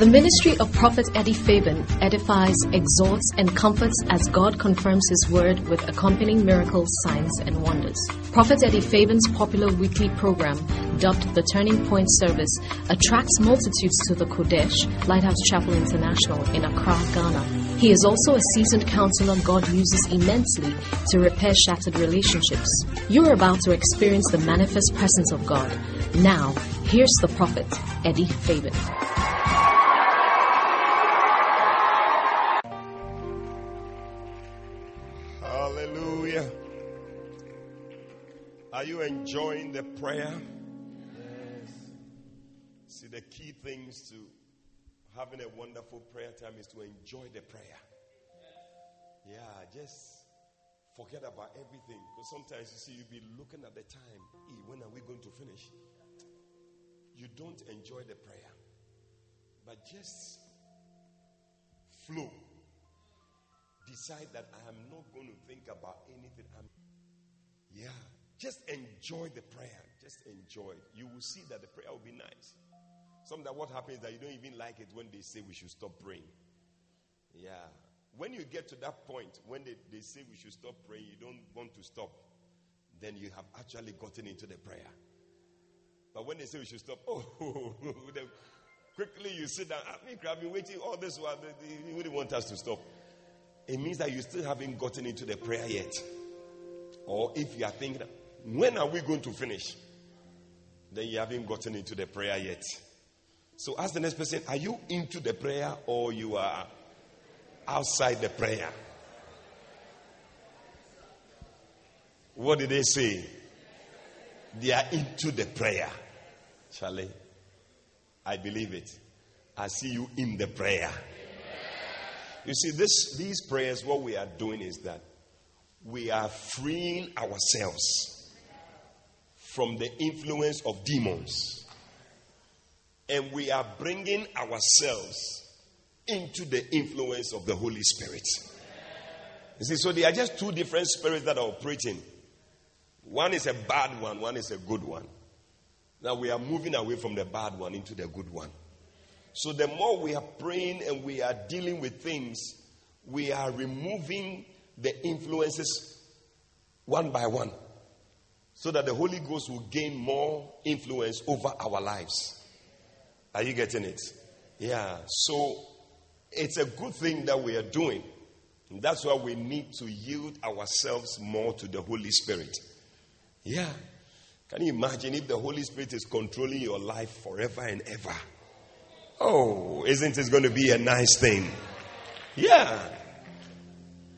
The ministry of Prophet Eddie Fabian edifies, exhorts, and comforts as God confirms His word with accompanying miracles, signs, and wonders. Prophet Eddie Fabian's popular weekly program, dubbed the Turning Point Service, attracts multitudes to the Qodesh Lighthouse Chapel International in Accra, Ghana. He is also a seasoned counselor God uses immensely to repair shattered relationships. You are about to experience the manifest presence of God. Now, here's the prophet, Eddie Fabian. Are you enjoying the prayer? Yes. See, the key things to having a wonderful prayer time is to enjoy the prayer. Yeah, just forget about everything. Because sometimes you see, you'll be looking at the time. Hey, when are we going to finish? You don't enjoy the prayer. But just flow decide that I am not going to think about anything. I'm, yeah, just enjoy the prayer. Just enjoy it. You will see that the prayer will be nice. Sometimes what happens is that you don't even like it when they say we should stop praying. Yeah. When you get to that point, when they, they say we should stop praying, you don't want to stop, then you have actually gotten into the prayer. But when they say we should stop, oh, then quickly you sit down. Ah, I mean, I've been waiting all this while. They really want us to stop it means that you still haven't gotten into the prayer yet. Or if you are thinking, when are we going to finish? Then you haven't gotten into the prayer yet. So ask the next person, are you into the prayer or you are outside the prayer? What did they say? They are into the prayer. Charlie, I believe it. I see you in the prayer. You see, this, these prayers, what we are doing is that we are freeing ourselves from the influence of demons. And we are bringing ourselves into the influence of the Holy Spirit. You see, so there are just two different spirits that are operating. One is a bad one, one is a good one. Now we are moving away from the bad one into the good one. So the more we are praying and we are dealing with things, we are removing the influences one by one so that the Holy Ghost will gain more influence over our lives. Are you getting it? Yeah. So it's a good thing that we are doing. That's why we need to yield ourselves more to the Holy Spirit. Yeah. Can you imagine if the Holy Spirit is controlling your life forever and ever? Oh, isn't it going to be a nice thing? Yeah.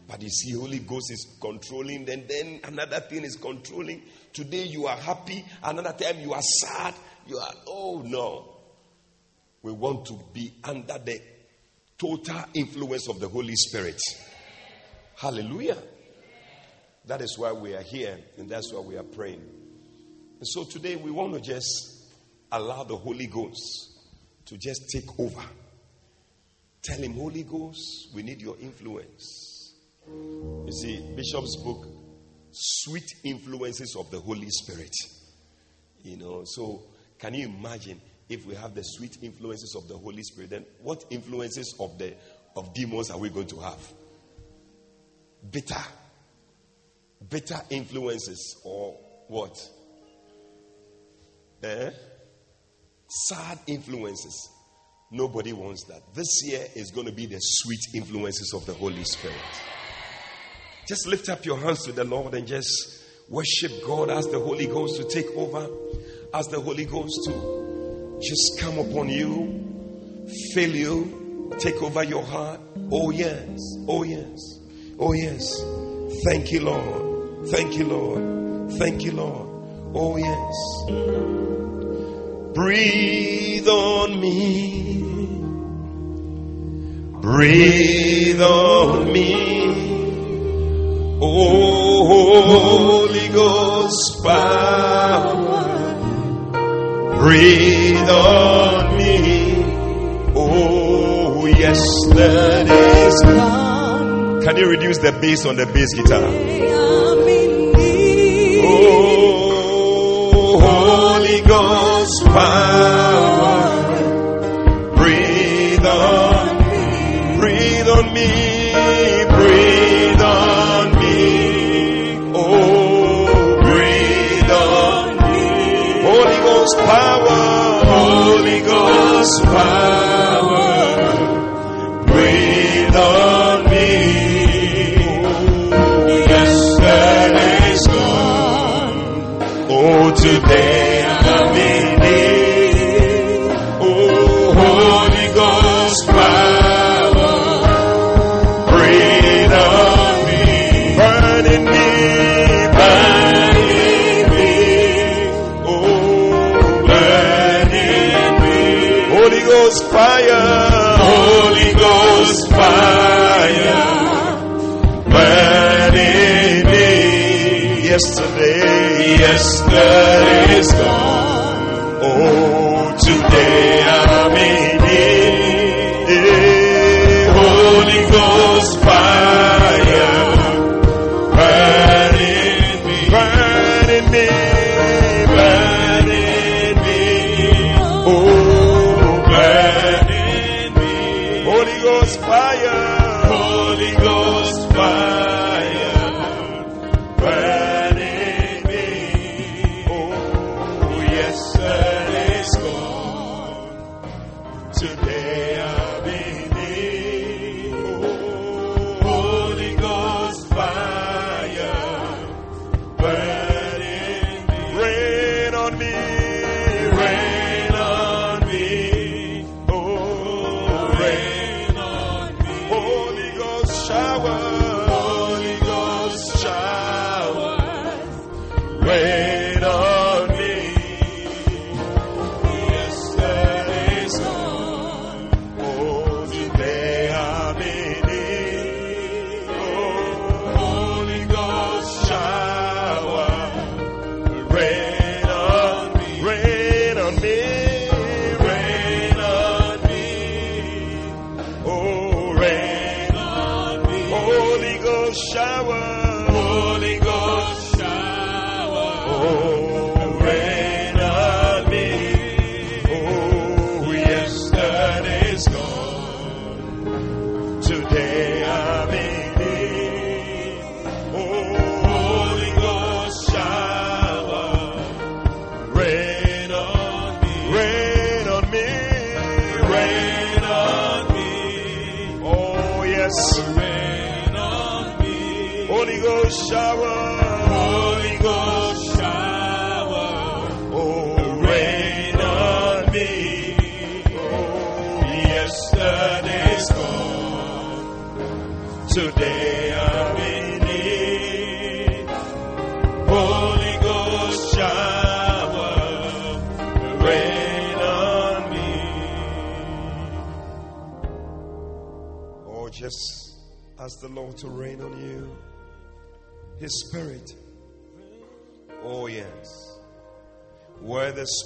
But you see, Holy Ghost is controlling, and then another thing is controlling. Today you are happy, another time you are sad. You are, oh no. We want to be under the total influence of the Holy Spirit. Hallelujah. That is why we are here, and that's why we are praying. And so today we want to just allow the Holy Ghost to just take over. Tell him, Holy Ghost, we need your influence. You see, Bishop's book, Sweet Influences of the Holy Spirit. You know, so can you imagine if we have the sweet influences of the Holy Spirit, then what influences of the of demons are we going to have? Bitter. Bitter influences or what? Eh? sad influences. Nobody wants that. This year is going to be the sweet influences of the Holy Spirit. Just lift up your hands to the Lord and just worship God. Ask the Holy Ghost to take over. Ask the Holy Ghost to just come upon you, fill you, take over your heart. Oh, yes. Oh, yes. Oh, yes. Thank you, Lord. Thank you, Lord. Thank you, Lord. Oh, yes. Breathe on me. Breathe on me. Oh, Holy Ghost power. Breathe on me. Oh, yes, that is. Gone. Can you reduce the bass on the bass guitar? Oh, Holy Ghost power. Breathe on me, breathe on me, breathe Ghost power, Holy Ghost power, breathe on me. Yesterday's gone. Oh, today Yesterday, yesterday's gone. Rain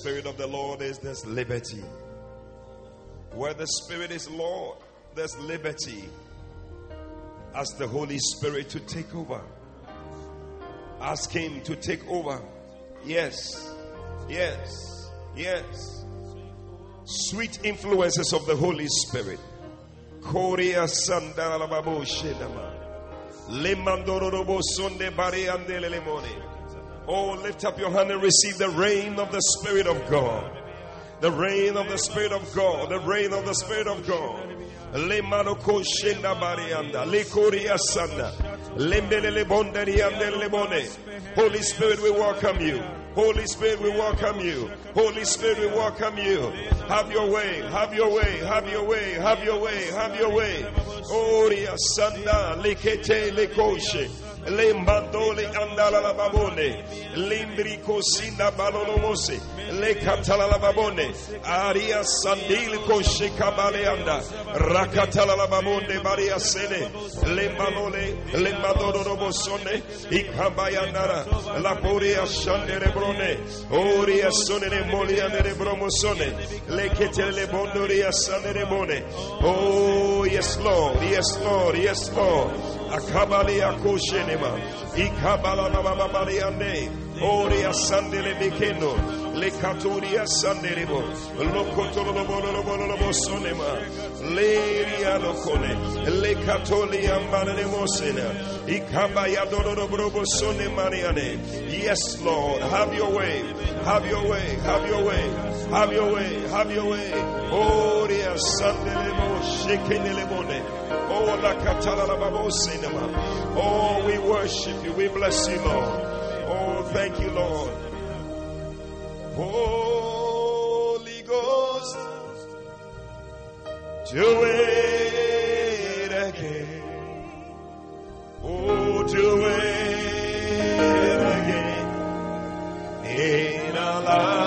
Spirit of the Lord is, there's liberty. Where the Spirit is Lord, there's liberty. Ask the Holy Spirit to take over. Ask Him to take over. Yes, yes, yes. Sweet influences of the Holy Spirit. Korea Sandarababo Shenama. Lemandorobo Sunde Bariandele Lemone. Oh, lift up your hand and receive the rain of the Spirit of God. The rain of the Spirit of God. The rain of the Spirit of God. Lemanoko Shenda Barianda. Lekoria Sanda. Lembele Lebonderi Andele Lebone. Holy Spirit, we welcome you. Holy Spirit, we welcome you. Holy Spirit, we welcome you. Have your way, have your way, have your way, have your way, have your way. Oria Sanda, Lekete Lekoshe. Lembandole andala la babone, limbri cosina balolomose, le catala la babone, aria sandil koshe kabaleanda, rakatala la babone baria sene, lembalole, lembadoro robosone, ikabayandara, la poria shandere brone, oria sonere molia nere bromosone, le ketele bondoria sanere bone. Oh, yes, Lord, yes, Lord, yes, Lord. Akabali akoshenema. Ikabala bababaliande. Oria sandele bekendo. Le katoria sanderebo. Lokotolo bolo bolo bolo sonema. Leria lokone. Le katolia mbanele mosena. Ikaba ya sone mariane. Yes, Lord. Have your way. Have your way. Have your way. Have your way. Have your way. Oria sandele mo shekenele bone. Oh la katala la babo cinema. Oh, we worship you. We bless you, Lord. Oh, thank you, Lord. Holy Ghost, do it again. Oh, do it again in our lives.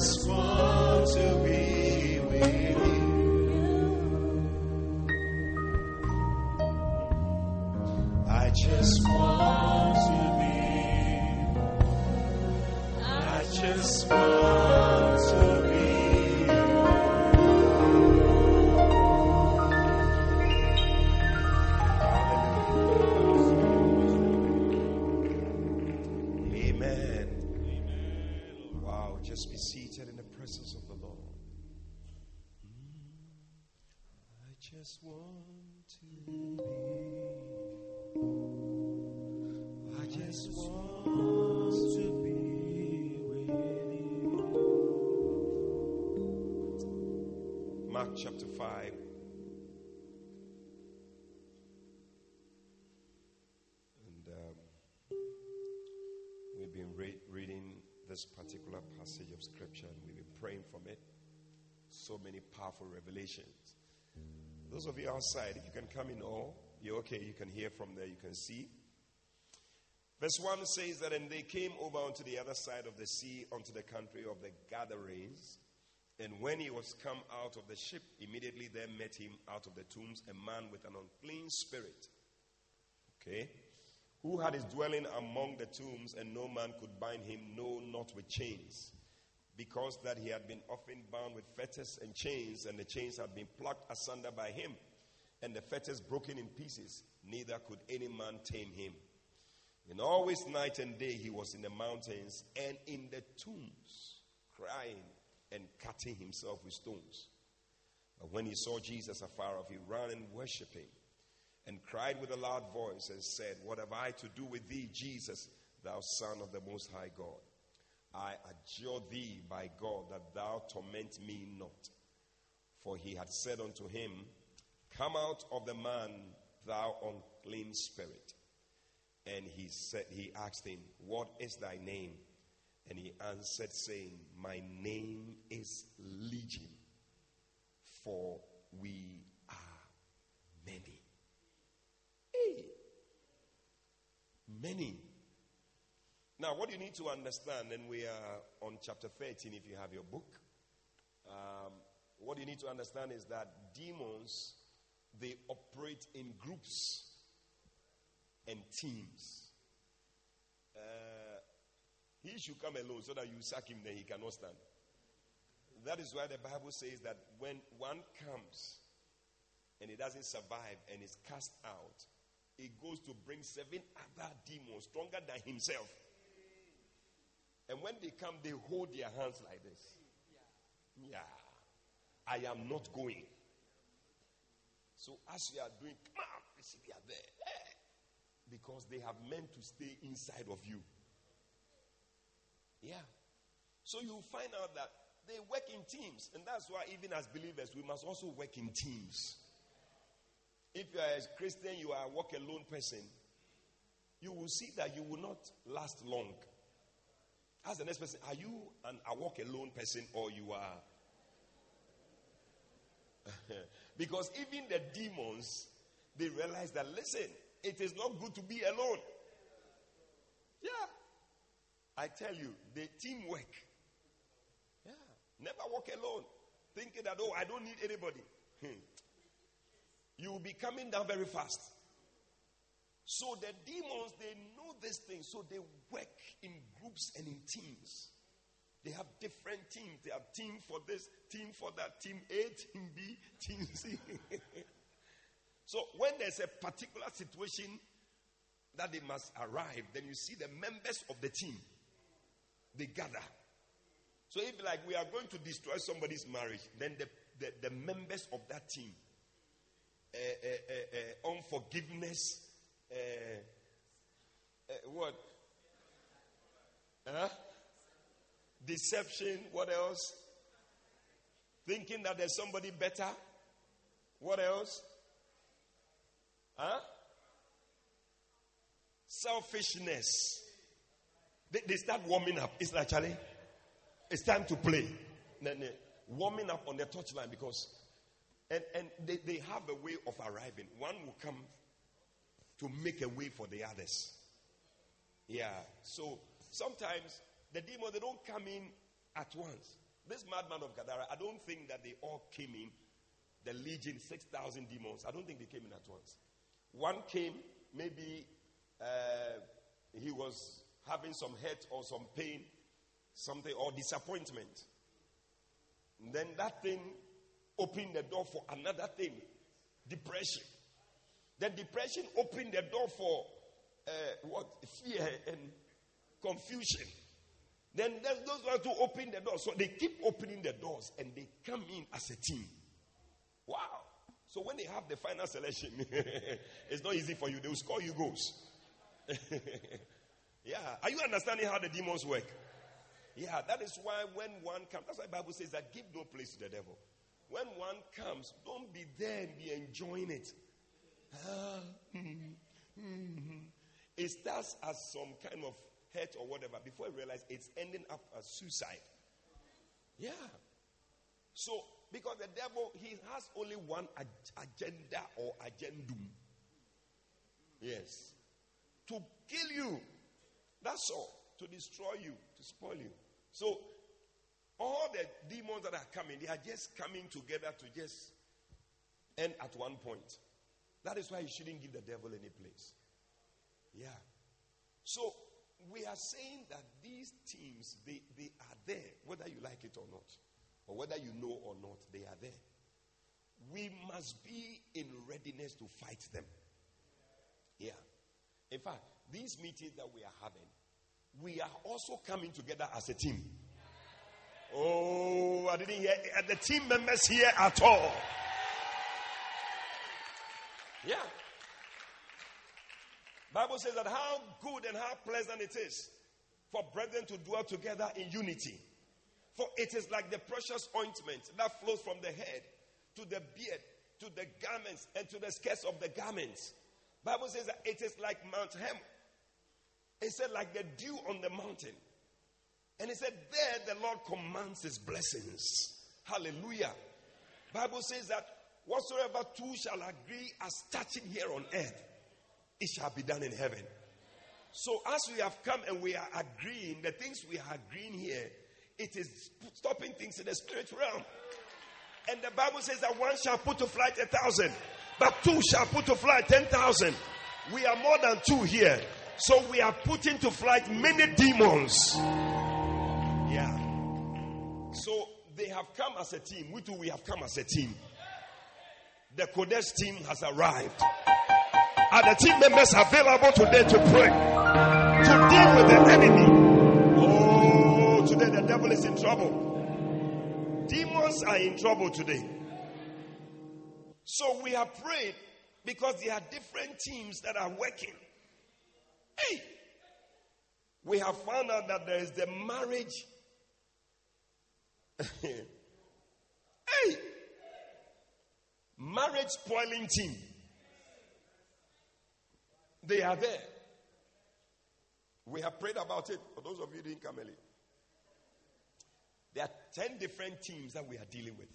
Just many powerful revelations. Those of you outside, if you can come in all, you're okay. You can hear from there, you can see. Verse 1 says that, and they came over onto the other side of the sea, onto the country of the Gadarenes. And when he was come out of the ship, immediately there met him out of the tombs a man with an unclean spirit. Okay? Who had his dwelling among the tombs, and no man could bind him, no, not with chains. Because that he had been often bound with fetters and chains, and the chains had been plucked asunder by him, and the fetters broken in pieces, neither could any man tame him. And always night and day he was in the mountains and in the tombs, crying and cutting himself with stones. But when he saw Jesus afar off, he ran and worshipped him and cried with a loud voice and said, What have I to do with thee, Jesus, thou Son of the Most High God? I adjure thee by God that thou torment me not. For he had said unto him, Come out of the man, thou unclean spirit. And he said, he asked him, What is thy name? And he answered, saying, My name is Legion, for we are many. Hey! Many. Now, what you need to understand, and we are on chapter 13 if you have your book. Um, what you need to understand is that demons, they operate in groups and teams. Uh, he should come alone so that you sack him, then he cannot stand. That is why the Bible says that when one comes and he doesn't survive and is cast out, he goes to bring seven other demons stronger than himself. And when they come, they hold their hands like this. Yeah. I am not going. So as you are doing, come on, you see, they are there. Hey because they have meant to stay inside of you. Yeah. So you find out that they work in teams. And that's why, even as believers, we must also work in teams. If you are a Christian, you are a walk alone person, you will see that you will not last long. Ask the next person, are you an a walk alone person or you are? because even the demons, they realize that, listen, it is not good to be alone. Yeah. I tell you, the teamwork. Yeah. Never walk alone. Thinking that, oh, I don't need anybody. Hmm. You will be coming down very fast. So the demons, they know this thing. So they work in groups and in teams. They have different teams. They have team for this, team for that, team A, team B, team C. So when there's a particular situation that they must arrive, then you see the members of the team. They gather. So if like we are going to destroy somebody's marriage, then the, the, the members of that team, uh, uh, uh, unforgiveness, Eh, eh, what? Huh? Deception, what else? Thinking that there's somebody better. What else? Huh? Selfishness. They, they start warming up. It's like, Charlie, it's time to play. Warming up on the touchline because, and, and they, they have a way of arriving. One will come to make a way for the others. Yeah. So sometimes the demons, they don't come in at once. This madman of Gadara, I don't think that they all came in, the legion, 6,000 demons. I don't think they came in at once. One came, maybe uh, he was having some hurt or some pain, something, or disappointment. And then that thing opened the door for another thing depression. Then depression opened the door for uh, what? Fear and confusion. Then those ones to open the door. So they keep opening the doors and they come in as a team. Wow. So when they have the final selection, it's not easy for you. They will score you goals. yeah. Are you understanding how the demons work? Yeah, that is why when one comes, that's why the Bible says that give no place to the devil. When one comes, don't be there and be enjoying it. It starts as some kind of hurt or whatever, before you realize it's ending up as suicide. Yeah. So, because the devil, he has only one ag- agenda or agendum. Yes. To kill you. That's all. To destroy you, to spoil you. So, all the demons that are coming, they are just coming together to just end at one point. That is why you shouldn't give the devil any place. Yeah. So, we are saying that these teams, they, they are there, whether you like it or not, or whether you know or not, they are there. We must be in readiness to fight them. Yeah. In fact, these meetings that we are having, we are also coming together as a team. Oh, I didn't hear the team members here at all. Yeah. Bible says that how good and how pleasant it is for brethren to dwell together in unity. For it is like the precious ointment that flows from the head to the beard, to the garments, and to the skirts of the garments. Bible says that it is like Mount Hermon. It said like the dew on the mountain. And he said, There the Lord commands his blessings. Hallelujah. Bible says that whatsoever two shall agree as touching here on earth, it shall be done in heaven. So as we have come and we are agreeing, the things we are agreeing here, it is stopping things in the spirit realm. And the Bible says that one shall put to flight a thousand, but two shall put to flight ten thousand. We are more than two here. So we are putting to flight many demons. Yeah. So they have come as a team. We too, we have come as a team. The Qodesh team has arrived. Are the team members available today to pray? To deal with the enemy? Oh, today the devil is in trouble. Demons are in trouble today. So we have prayed because there are different teams that are working. Hey, we have found out that there is the marriage. hey, marriage spoiling team. They are there. We have prayed about it. For those of you who didn't come early, there are 10 different teams that we are dealing with.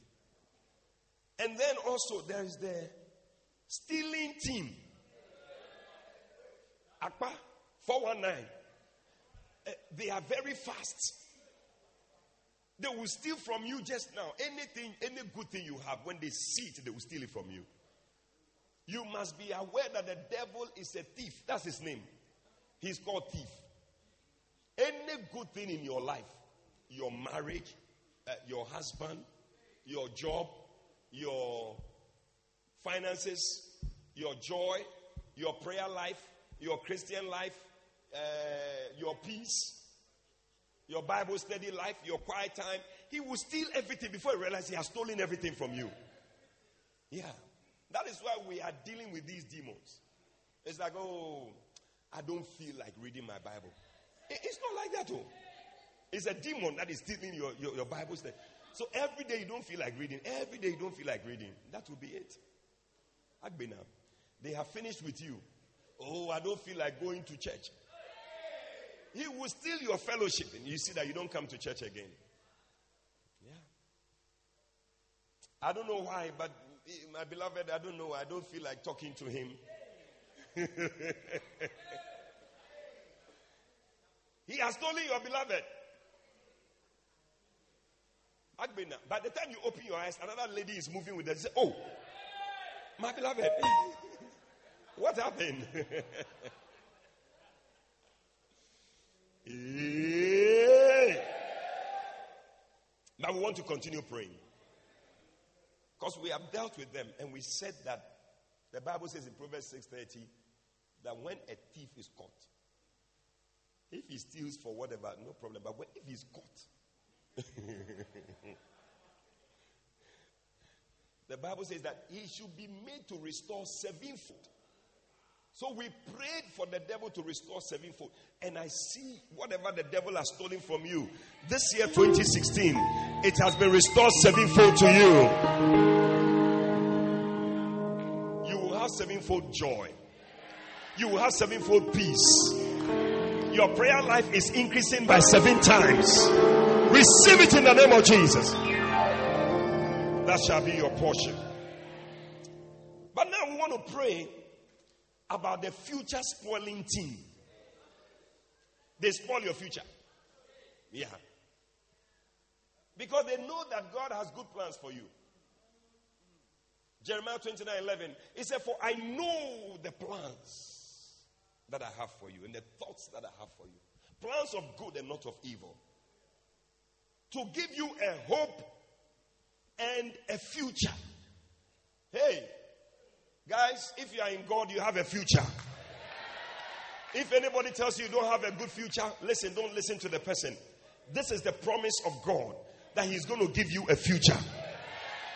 And then also there is the stealing team. Akpa 419. Uh, they are very fast. They will steal from you just now. Anything, any good thing you have, when they see it, they will steal it from you. You must be aware that the devil is a thief. That's his name. He's called thief. Any good thing in your life, your marriage, uh, your husband, your job, your finances, your joy, your prayer life, your Christian life, uh, your peace, your Bible study life, your quiet time, he will steal everything before he realizes he has stolen everything from you. Yeah. That is why we are dealing with these demons. It's like, oh, I don't feel like reading my Bible. It's not like that, oh. It's a demon that is stealing your, your, your Bible study. So every day you don't feel like reading. Every day you don't feel like reading. That will be it. Agbena, they have finished with you. Oh, I don't feel like going to church. He will steal your fellowship, and you see that you don't come to church again. Yeah. I don't know why, but my beloved, I don't know. I don't feel like talking to him. he has stolen your beloved. Agbena, by the time you open your eyes, another lady is moving with us. Oh, my beloved, what happened? want to continue praying. Because we have dealt with them and we said that the Bible says in Proverbs 6:30 that when a thief is caught, if he steals for whatever, no problem. But when, if he's caught, the Bible says that he should be made to restore sevenfold. So we prayed for the devil to restore sevenfold. And I see whatever the devil has stolen from you this year, 2016, it has been restored sevenfold to you. You will have sevenfold joy. You will have sevenfold peace. Your prayer life is increasing by seven times. Receive it in the name of Jesus. That shall be your portion. But now we want to pray about the future spoiling team. They spoil your future. Yeah. Because they know that God has good plans for you. Jeremiah 29 11. He said, For I know the plans that I have for you and the thoughts that I have for you. Plans of good and not of evil. To give you a hope and a future. Hey, guys, if you are in God, you have a future. If anybody tells you you don't have a good future, listen, don't listen to the person. This is the promise of God that He's going to give you a future.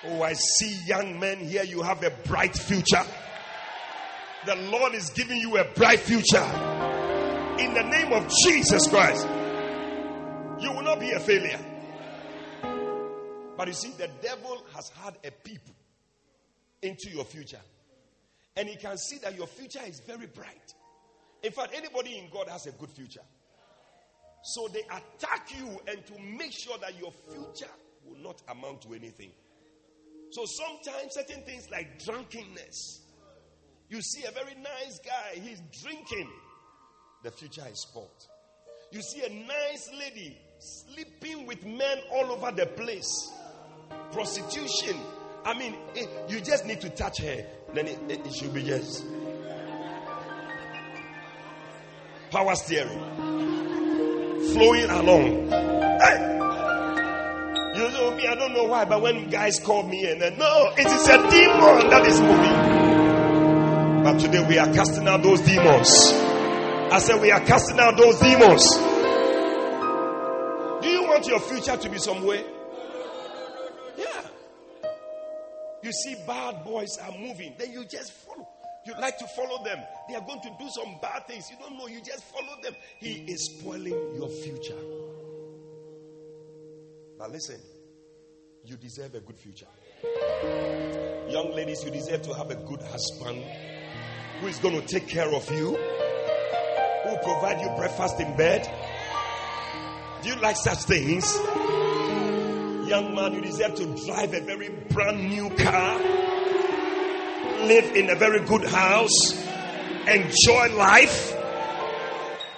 Oh, I see young men here. You have a bright future. The Lord is giving you a bright future. In the name of Jesus Christ, you will not be a failure. But you see, the devil has had a peep into your future. And he can see that your future is very bright. In fact, anybody in God has a good future. So they attack you and to make sure that your future will not amount to anything. So sometimes certain things like drunkenness, you see a very nice guy, he's drinking, the future is spoiled. You see a nice lady sleeping with men all over the place, prostitution. I mean, it, you just need to touch her, then it, it, it should be yes. power steering, flowing along. Hey! You know me, I don't know why, but when guys call me and then, no, it is a demon that is moving. But today we are casting out those demons. I said we are casting out those demons. Do you want your future to be somewhere? You see bad boys are moving, then you just follow. You like to follow them. They are going to do some bad things. You don't know. You just follow them. He is spoiling your future. Now listen, you deserve a good future. Young ladies, you deserve to have a good husband who is going to take care of you, who will provide you breakfast in bed. Do you like such things? Young man, you deserve to drive a very brand new car, live in a very good house, enjoy life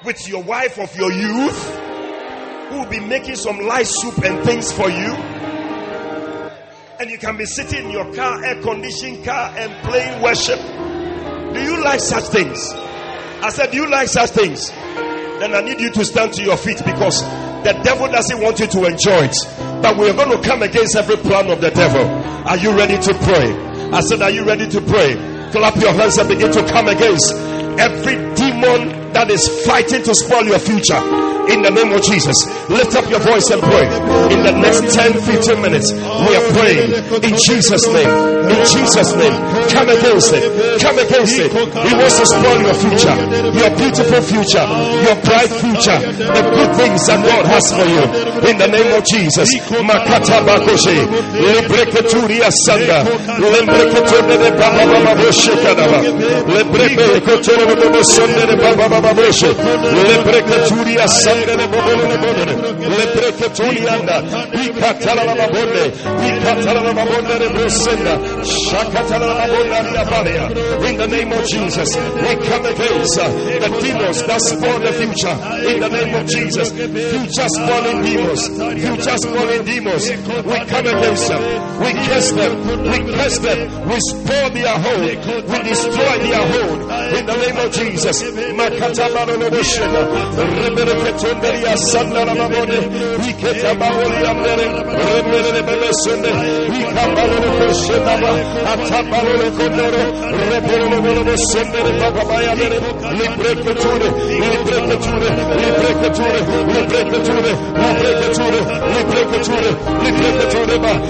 with your wife of your youth who will be making some light soup and things for you. And you can be sitting in your car, air conditioned car, and playing worship. Do you like such things? I said, Do you like such things? Then I need you to stand to your feet because the devil doesn't want you to enjoy it. But we are going to come against every plan of the devil. Are you ready to pray? I said, Are you ready to pray? Clap your hands and begin to come against every demon that is fighting to spoil your future in the name of Jesus. Lift up your voice and pray. In the next 10 15 minutes, we are praying in Jesus' name. In Jesus' name. Come against it. Come against it. He wants to spoil your future, your beautiful future, your bright future, the good things that God has for you. In the name of Jesus. Makata Bakoshe. Lebreketuria Sanda. Lebreketuria de Baba Baba Boshe Kadaba. Lebreketuria de Baba Baba Boshe. Lebreketuria Sanda sandere bobole bobole lebreke tolianda ikatala la babonde ikatala la babonde re brosenda shakatala in the name of Jesus we come against the demons that spoil the future. In the name of Jesus future spoiling demons. Future spoiling demons. We come against them. We curse them. We curse them. We spoil their hold we destroy their hold in the name of Jesus makata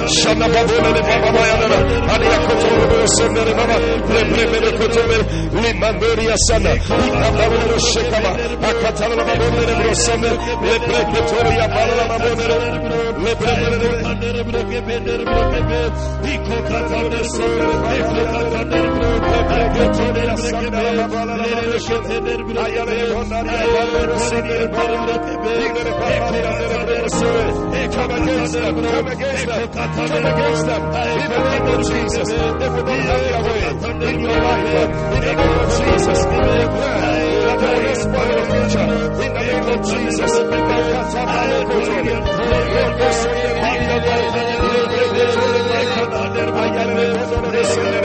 Shana le para la mamone le preketoria iko katala Come against them, come against them, come against them. In the name of Jesus, they will not have their way in your life. In the name of Jesus, declare that they will not spoil your future. In the name of Jesus,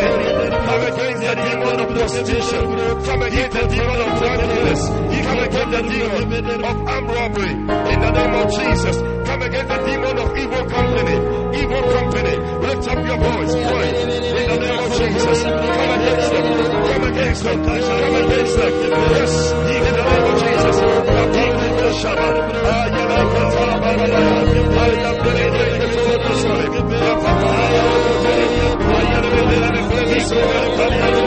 Come against the demon of prostitution. Come against the demon of drunkenness. Come against the demon of armed robbery. In the name of Jesus. Come against the demon of evil company. Evil company. Lift up your voice. Pray. In the name of Jesus. Come against them. Come against them. Come against them. Yes. In the name of Jesus. I am the Israel,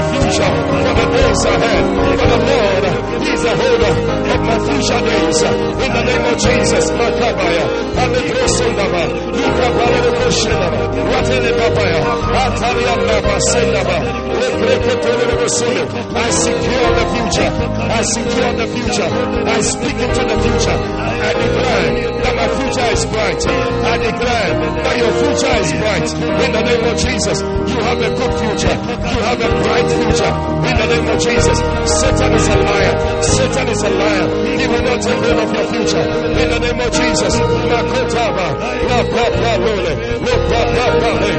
my future, for the days ahead. For the Lord, He's the holder of my future days. In the name of Jesus, Makabaya, Alekrosundaba, Lukabala Koshinaba, Watele Babaya, Ataliana Basendaba, I secure the future. I secure the future. I speak into the future. I declare that my future is bright. I declare that your future is bright. In the name of Jesus, you have a good future. You have a bright future. In the name of Jesus, Satan is a liar. Satan is a liar. He will not take hold of your future. In the name of Jesus, Makotaba, La Papa Lole, La Papa Lole,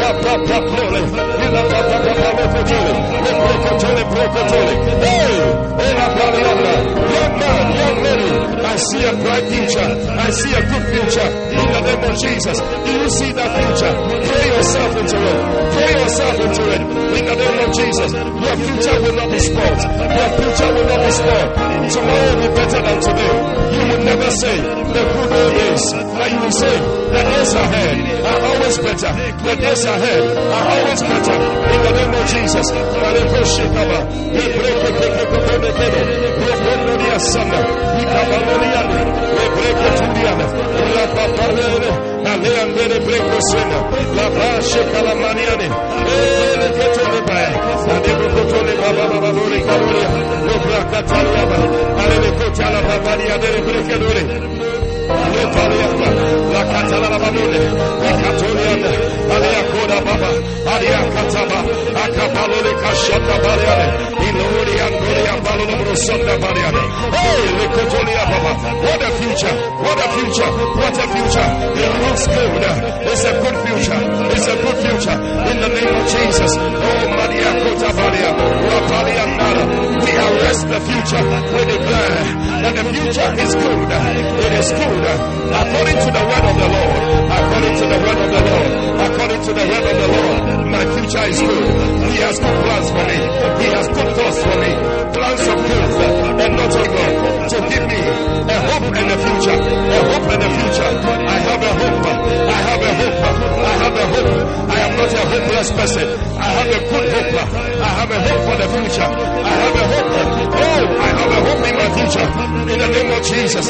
La Papa Lole, La Papa Lole, La Prokotole, Prokotole. Hey, La Paliana, young man, young lady, I see a bright future. I see a good future. In the name of Jesus, do you see that future? Pray yourself into it. Pray yourself into it. In the name of Jesus, your future will not be spoiled. Your future will not be spoiled. Tomorrow will be better than today. You will never say the good old days, but you will say the days ahead are always better. The days ahead are always better. In the name of Jesus, we break it, to the other, Aleandere breko sena, la bashe kalamaniane, ele ketole baya, adebo kotole baba baba bore kaloria, lo braka talaba, ale kotala baba ni adere breke dore. Letariata, la Catala Babone, Ecatoliana, Alia Koda Baba, Ilori and Goria Balolo Brosonda Bariane. What a future, what a future, what a future. It looks good. It's a good future. It's a good future. In the name of Jesus. Oh, Maria Rapalia Nara. Arrest the future. We declare that the future is good. It is good according to the word of the Lord. According to the word of the Lord. According to the word of the Lord. My future is good. He has good plans for me. He has good thoughts for me. Plans of good and not of evil. To give me a hope in the future. A hope in the future. I have a hope. I have a hope. I have a hope. I am not a hopeless person. I have a good hope. I have a hope for the future. I have a hope. Oh, I have a hope in my future. In the name of Jesus.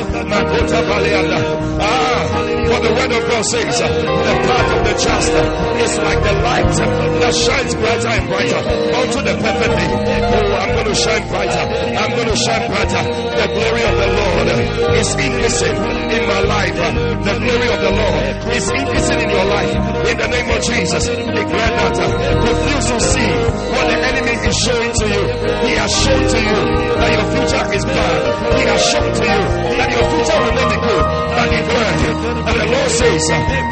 Ah, for the word of God says, uh, the path of the just uh, is like the light uh, that shines brighter and brighter unto the perfect day. Oh, I'm going to shine brighter. I'm going to shine brighter. The glory of the Lord is increasing in my life. The glory of the Lord is increasing in your life. In the name of Jesus, declare that. Refuse to see what the enemy is showing to you. He has shown to you that your future is bad. He has shown to you that your future will not be good. And declare, and the Lord says,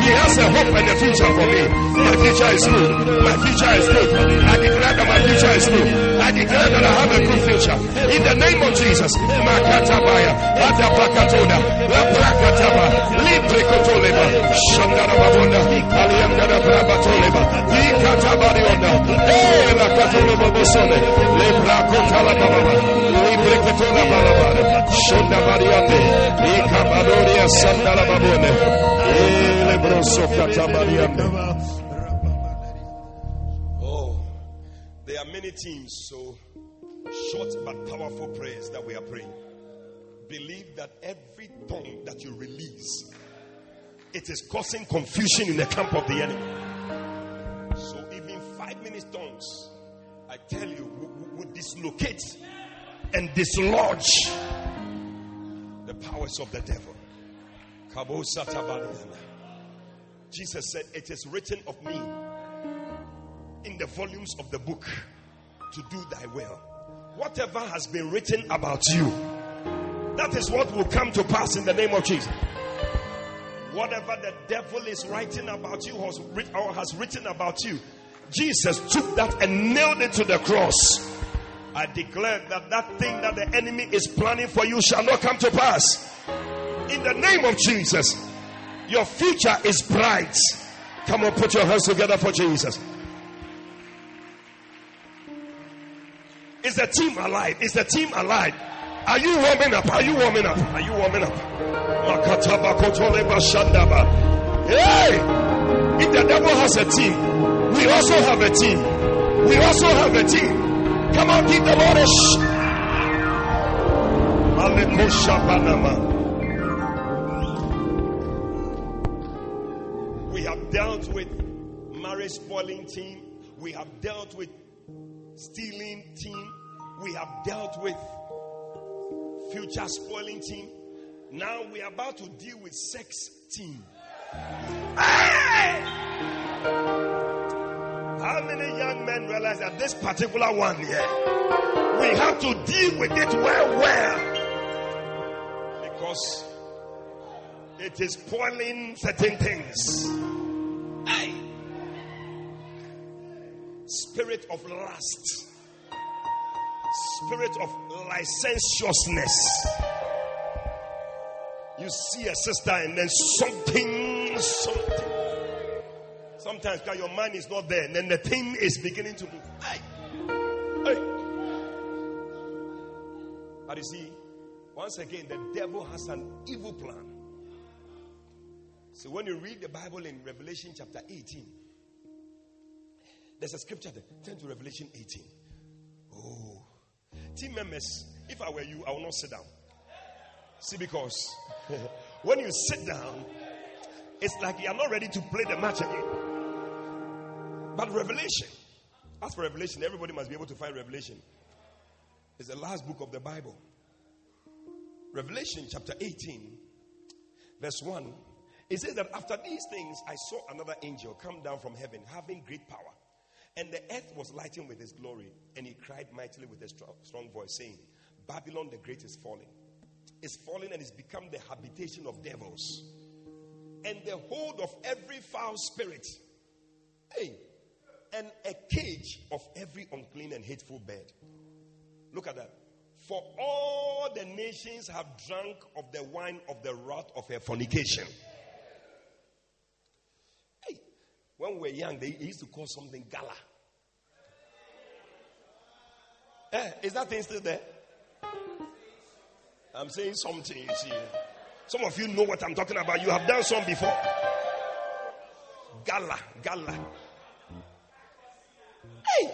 He has a hope and a future for me. My future is good. My future is good. I declare that my future is good. I declare that I have a good future. In the name of Jesus, Makatabaya, Adapakatoda, Laprakataba, Librikotoleba, Shandara Babonda, Aliandara Brabatoleba, Likatabariona, la Katoleba Bosone, Lebrakotala Baba, Librikotola Balabara, many teams, so short but powerful prayers that we are praying. Believe that every tongue that you release, it is causing confusion in the camp of the enemy. So even five minutes tongues, I tell you, will dislocate and dislodge the powers of the devil. Jesus said, It is written of me in the volumes of the book to do thy will. Whatever has been written about you, that is what will come to pass in the name of Jesus. Whatever the devil is writing about you or has written about you, Jesus took that and nailed it to the cross. I declare that that thing that the enemy is planning for you shall not come to pass. In the name of Jesus, your future is bright. Come on, put your hands together for Jesus. Is the team alive? Is the team alive? Are you warming up? Are you warming up? Are you warming up? Hey! If the devil has a team, we also have a team. We also have a team. Come on, give the Lord a sh- We have dealt with marriage spoiling team. We have dealt with stealing team. We have dealt with future spoiling team. Now we are about to deal with sex team. Hey! How many young men realize that this particular one here, we have to deal with it well, well, because it is spoiling certain things. Hey! Spirit of lust, spirit of licentiousness. You see a sister and then something, something. Sometimes your mind is not there and then the thing is beginning to move. Hey. Hey. But you see, once again, the devil has an evil plan. So when you read the Bible in Revelation chapter 18, there's a scripture there. Turn to Revelation 18. Oh. Team members, if I were you, I will not sit down. See, because when you sit down, it's like you're not ready to play the match again. But Revelation, as for Revelation, everybody must be able to find Revelation. It's the last book of the Bible. Revelation chapter 18, verse 1. It says that after these things, I saw another angel come down from heaven, having great power. And the earth was lightened with his glory. And he cried mightily with a strong, voice, saying, Babylon the Great is falling is falling and is become the habitation of devils and the hold of every foul spirit. Hey, and a cage of every unclean and hateful bird. Look at that. For all the nations have drunk of the wine of the wrath of her fornication. Hey, when we were young, they used to call something gala. Eh, is that thing still there? I'm saying something, you see. Some of you know what I'm talking about. You have done some before. Gala, gala. Hey!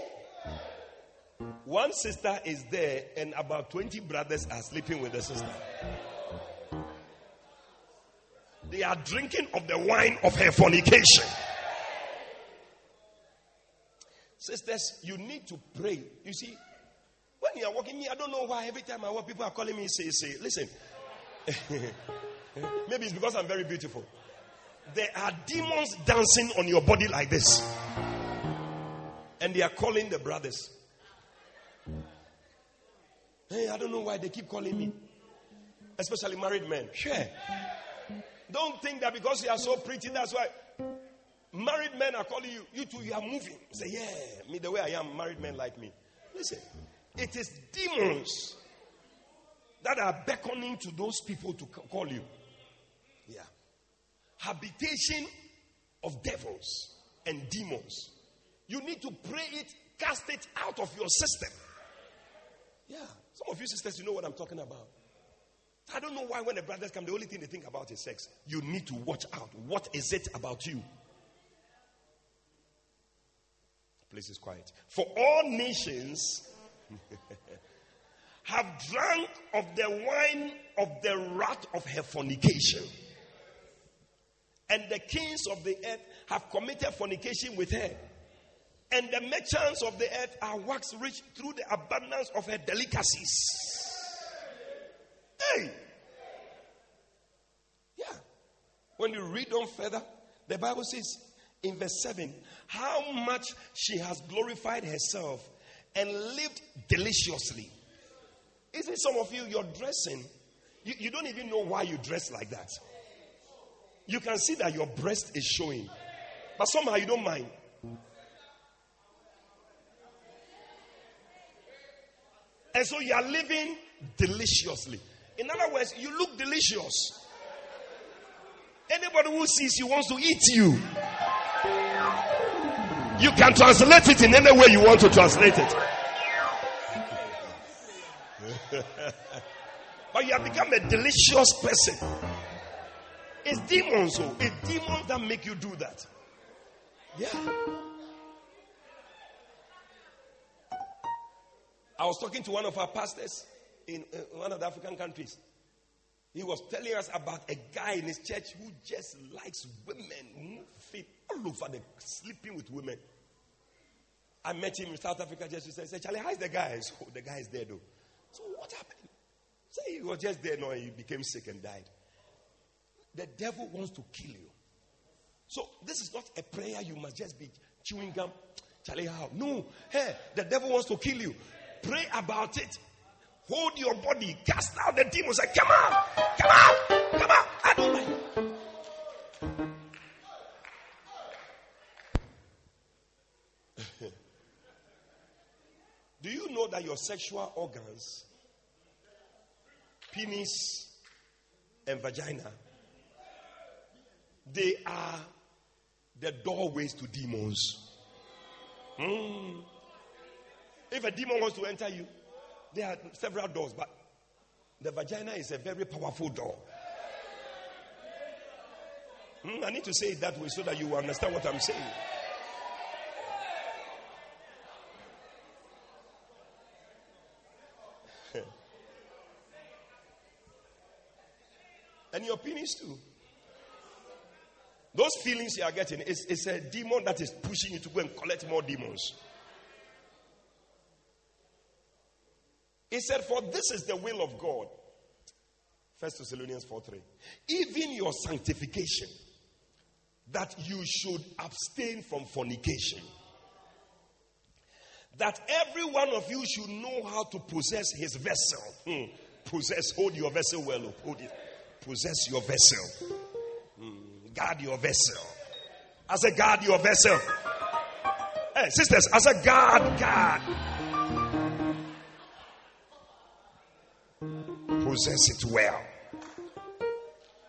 One sister is there, and about 20 brothers are sleeping with the sister. They are drinking of the wine of her fornication. Sisters, you need to pray. You see, when you are walking me, I don't know why every time I walk, people are calling me say, say. Listen. Maybe it's because I'm very beautiful. There are demons dancing on your body like this. And they are calling the brothers. Hey, I don't know why they keep calling me. Especially married men. Sure. Don't think that because you are so pretty, that's why married men are calling you. You too, you are moving. Say, yeah, me the way I am, married men like me. Listen, it is demons that are beckoning to those people to call you. Yeah. Habitation of devils and demons. You need to pray it, cast it out of your system. Yeah. Some of you sisters, you know what I'm talking about. I don't know why when the brothers come, the only thing they think about is sex. You need to watch out. What is it about you? Place is quiet. For all nations have drunk of the wine of the wrath of her fornication. And the kings of the earth have committed fornication with her. And the merchants of the earth are wax rich through the abundance of her delicacies. Hey! Yeah. When you read on further, the Bible says in verse 7 how much she has glorified herself and lived deliciously. Isn't some of you, you're dressing, you, you don't even know why you dress like that. You can see that your breast is showing, but somehow you don't mind. And so you are living deliciously. In other words, you look delicious. Anybody who sees you wants to eat you. You can translate it in any way you want to translate it. But you have become a delicious person. It's demons, oh. It's demons that make you do that. Yeah. I was talking to one of our pastors in uh, one of the African countries. He was telling us about a guy in his church who just likes women, feet all over the sleeping with women. I met him in South Africa just to say, Charlie, how is the guy? So oh, the guy is dead though. So what happened? Say he was just there, no, he became sick and died. The devil wants to kill you. So this is not a prayer you must just be chewing gum. Charlie, how? No. Hey, the devil wants to kill you. Pray about it. Hold your body. Cast out the demons. Say, come on. Come on. Come on. I don't like. Do you know that your sexual organs, penis and vagina, they are the doorways to demons? Hmm. If a demon wants to enter you, there are several doors, but the vagina is a very powerful door. Hmm, I need to say it that way so that you understand what I'm saying. and your penis too. Those feelings you are getting, it's a demon that is pushing you to go and collect more demons. He said, For this is the will of God. First Thessalonians 4 3. Even your sanctification, that you should abstain from fornication. That every one of you should know how to possess his vessel. Hmm. Possess, hold your vessel well, oh, hold it. Possess your vessel. Hmm. Guard your vessel. As a guard your vessel. Hey, sisters, as a guard, guard. Possess it well.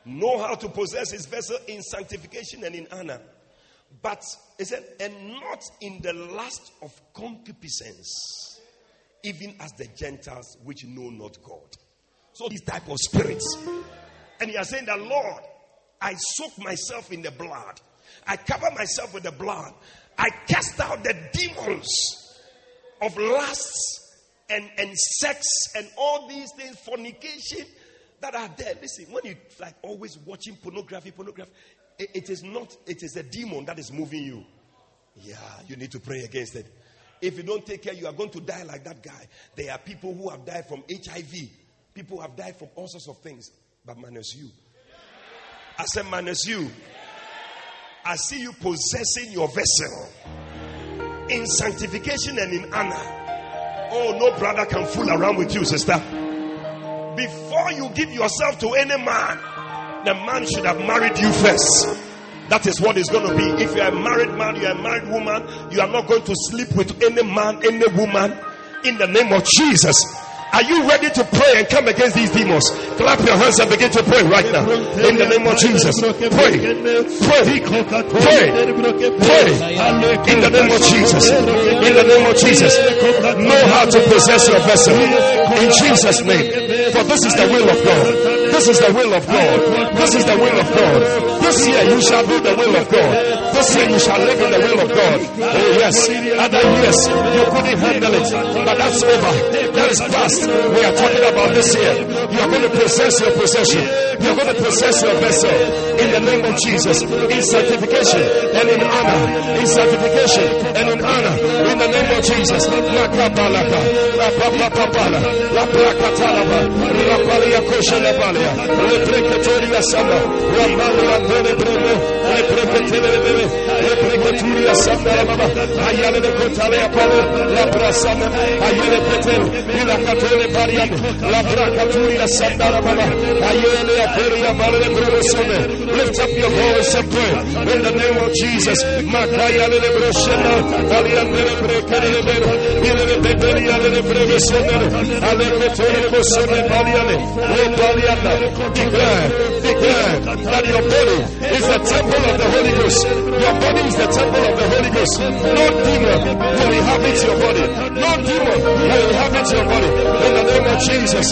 Know how to possess his vessel in sanctification and in honor. But he said, and not in the lust of concupiscence, even as the Gentiles which know not God. So these type of spirits. And he is saying that Lord, I soak myself in the blood. I cover myself with the blood. I cast out the demons of lusts and, and sex and all these things, fornication that are there. Listen, when you like always watching pornography, pornography, it, it is not, it is a demon that is moving you. Yeah, you need to pray against it. If you don't take care, you are going to die like that guy. There are people who have died from HIV. People have died from all sorts of things, but minus you. I said, minus you. I see you possessing your vessel in sanctification and in honor. Oh, no brother can fool around with you, sister. Before you give yourself to any man, the man should have married you first. That is what it's going to be. If you are a married man, you are a married woman, you are not going to sleep with any man, any woman in the name of Jesus. Are you ready to pray and come against these demons? Clap your hands and begin to pray right now. In the name of Jesus. Pray. Pray. Pray. Pray. In the name of Jesus. In the name of Jesus. Know how to possess your vessel. In Jesus' name. For this is the will of God. This is the will of God. This is the will of God. This year you shall do the will of God. This year you shall live in the will of God. Oh yes. Other years you couldn't handle it. But that's over. That is past. We are talking about this year. You are going to possess your possession. You are going to possess your vessel in the name of Jesus. In sanctification and in honor. In sanctification and in honor. In the name of Jesus. Repreketori asama. Ramana. Sama la baba. Ayale de kotale apale. La brasama. Ayale petel. Ila katole bariam. La brakaturia sandara baba. Ayale aperia mare brosone. Lift up your voice and pray. In the name of Jesus. Makayale de broshena. Aliande de brekele bebe. Ile de beberia de breve sonere. Ale ketole bosone bariale. Le barianda. Declare, declare that your body is the temple temple of the Holy Ghost. Your body is the temple of the Holy Ghost. No demon will inhabit your body. No demon will inhabit your body. In the name of Jesus.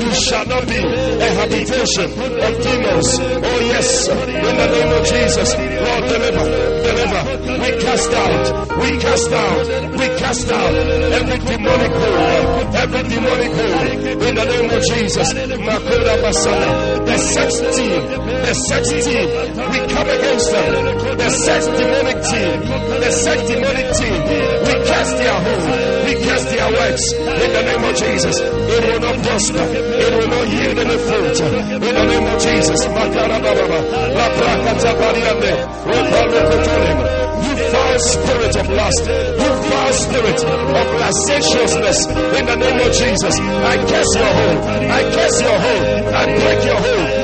You shall not be a habitation of demons. Oh yes. In the name of Jesus. Lord, deliver. Deliver. We cast out. We cast out. We cast out every demonic hold. Every demonic hold. In the name of Jesus. Makoda Basana. The sex team. The sex team. We come against them. The sex demonic team. The sex demonic team. We cast their hold. We cast their works. In the name of Jesus. It will not prosper. It will not yield any fruit. In the name of Jesus. Makara Baba. La Prakata Bariande. You foul spirit of lust. You foul spirit of lasciviousness. In the name of Jesus. I curse your hold. I curse your hold. I break your hold.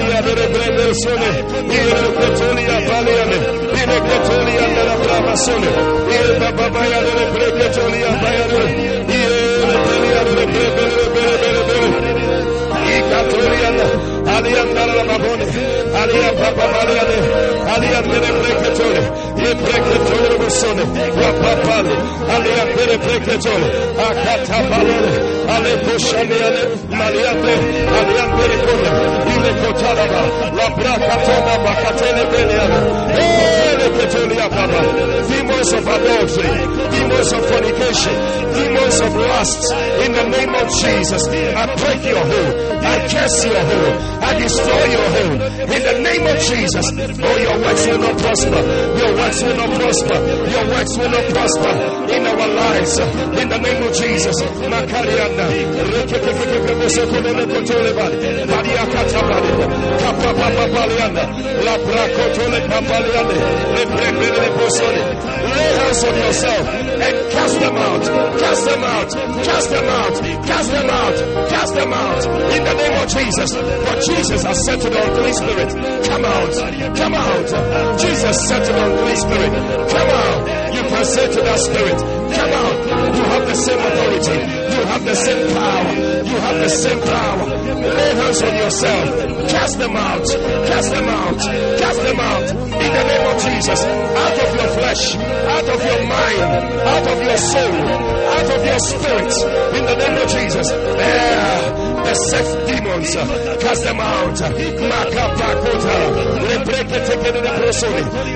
Andele. Hallelujah, bere bere sone. Ire kotolia baliane. Ire kotolia ndara brava sone. Ire baba baya bere bere kotolia baya bere. Ire kotolia bere bere bere bere bere bere. Ikatolia na. Alia ndara la babone. Alia baba baliane. Alia kotole. Ire bere kotole bosone. Wapa pale. Alia bere kotole. Akata balone. Ale koshane ale. Maliate. Alia bere kotole. Ile kotalaba, la brakatona bakatele beliana. Baba. Demons of adultery, demons of fornication, demons of lust. In the name of Jesus, I break your hold. I curse your hold. I destroy your hold. In the name of Jesus, oh, your works will not prosper. Your works will not prosper. Your works will not prosper in our lives. In the name of Jesus. Maria Paliana. La Bracotole Papaliane. Lay hands on yourself and cast them out. Cast them out. Cast them out. Cast them out. Cast them out. In the name of Jesus. For Jesus has settled on Holy Spirit. Come out. Come out. Jesus settled on Holy Spirit. Come out. You can say to that spirit, come out. You have the same authority. Have the same power. You have the same power. Lay hands on yourself. Cast them out. Cast them out. Cast them out. In the name of Jesus. Out of your flesh. Out of your mind. Out of your soul. Out of your spirit. In the name of Jesus. There. The sex demons. Cast them out. Makapakota.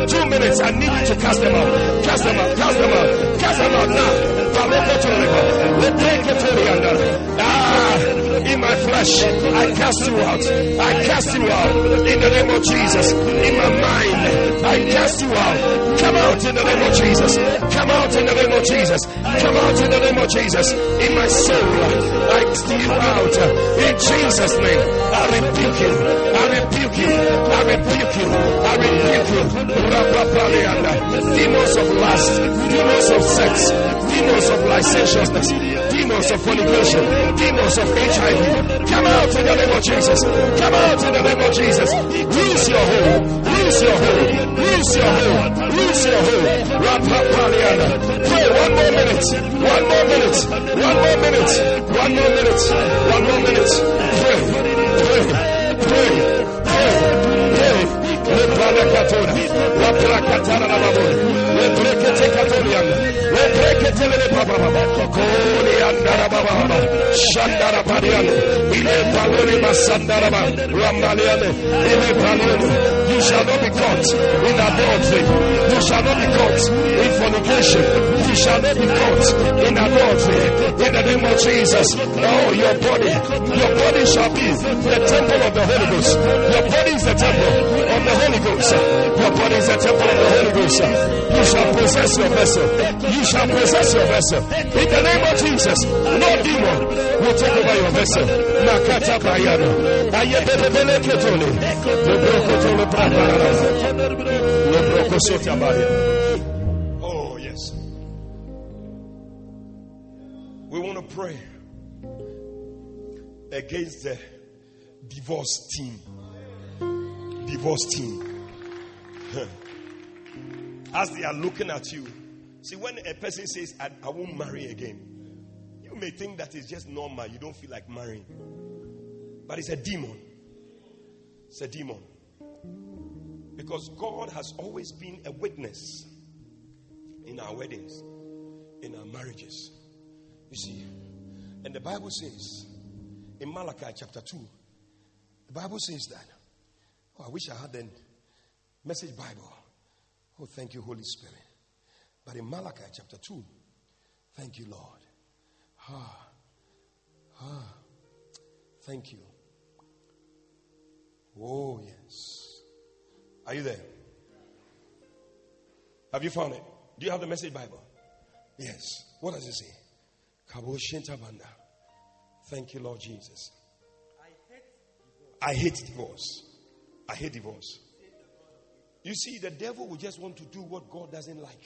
Two minutes. I need you to cast them out. Cast them out. Cast them out. Cast them out now. Ah, in my flesh, I cast you out. I cast you out in the name of Jesus. In my mind, I cast you out. Come out in the name of Jesus. Come out in the name of Jesus. Come out in the name of Jesus. In my soul, I cast you out. In Jesus' name, I rebuke you. I rebuke you. I rebuke you. I rebuke you. Demons of lust, demons of sex, demons of licentiousness, demons of fornication, demons of HIV. Come out in the name of Jesus. Come out in the name of Jesus. Lose your hold. Lose your hold. Lose your hold. Lose your hold. Rapapalianda. Pray one more minute. One more minute. One more minute. One more minute. One more minute. Pray. Pray. Pray. Pray. You shall not be caught in adultery. You shall not be caught in fornication. You shall not be caught in adultery. In the name of Jesus. Oh, your body. Your body shall be the temple of the Holy Ghost. Your body is the temple of the Holy Ghost. Your body is a temple of the Holy Ghost. You shall possess your vessel. You shall possess your vessel. In the name of Jesus, no demon will take over your vessel. Makata bayano. Ayebebele ketole. Sotabaya. Oh, yes. We want to pray against the divorce team. Divorce team. As they are looking at you. See, when a person says, I, I won't marry again, you may think that it's just normal. You don't feel like marrying. But it's a demon. It's a demon. Because God has always been a witness in our weddings, in our marriages. You see, and the Bible says in Malachi chapter 2, the Bible says that. Oh, I wish I had the message Bible. Oh, thank you, Holy Spirit. But in Malachi chapter 2, thank you, Lord. Ah, ah, thank you. Oh, yes. Are you there? Have you found it? Do you have the message Bible? Yes. What does it say? Kaboshinta Banda. Thank you, Lord Jesus. I hate divorce. I hate divorce. You see, the devil will just want to do what God doesn't like.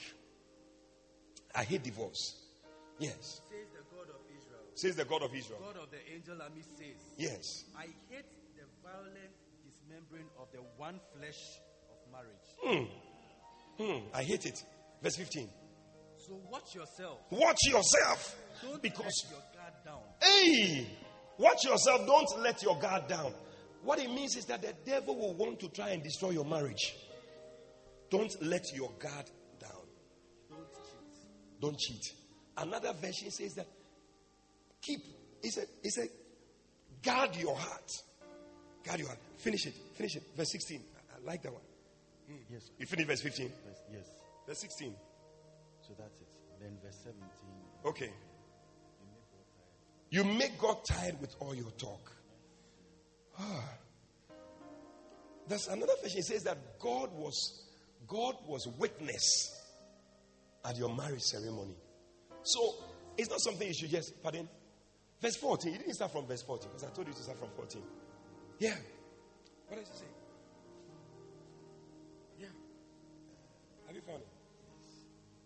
I hate divorce. Yes. Says the God of Israel. Says the God of Israel. God of the angel army says, Yes. I hate the violent dismembering of the one flesh of marriage. Hmm, I hate it. Verse 15. So watch yourself. Watch yourself. Don't Because, let your guard down. hey, watch yourself. Don't let your guard down. What it means is that the devil will want to try and destroy your marriage. Don't let your guard down. Don't cheat. Don't cheat. Another version says that keep. It's said, it's a guard your heart. Guard your heart. Finish it. Finish it. Verse 16. I, I like that one. Hmm. Yes. You finish verse 15. Yes. Verse 16. So that's it. Then verse 17. Okay. You make God tired with all your talk. Ah. There's another version says that God was God was witness at your marriage ceremony. So it's not something you should just pardon. Verse 14. You didn't start from verse 14 because I told you to start from 14. Yeah. What does it say? Yeah. Have you found it?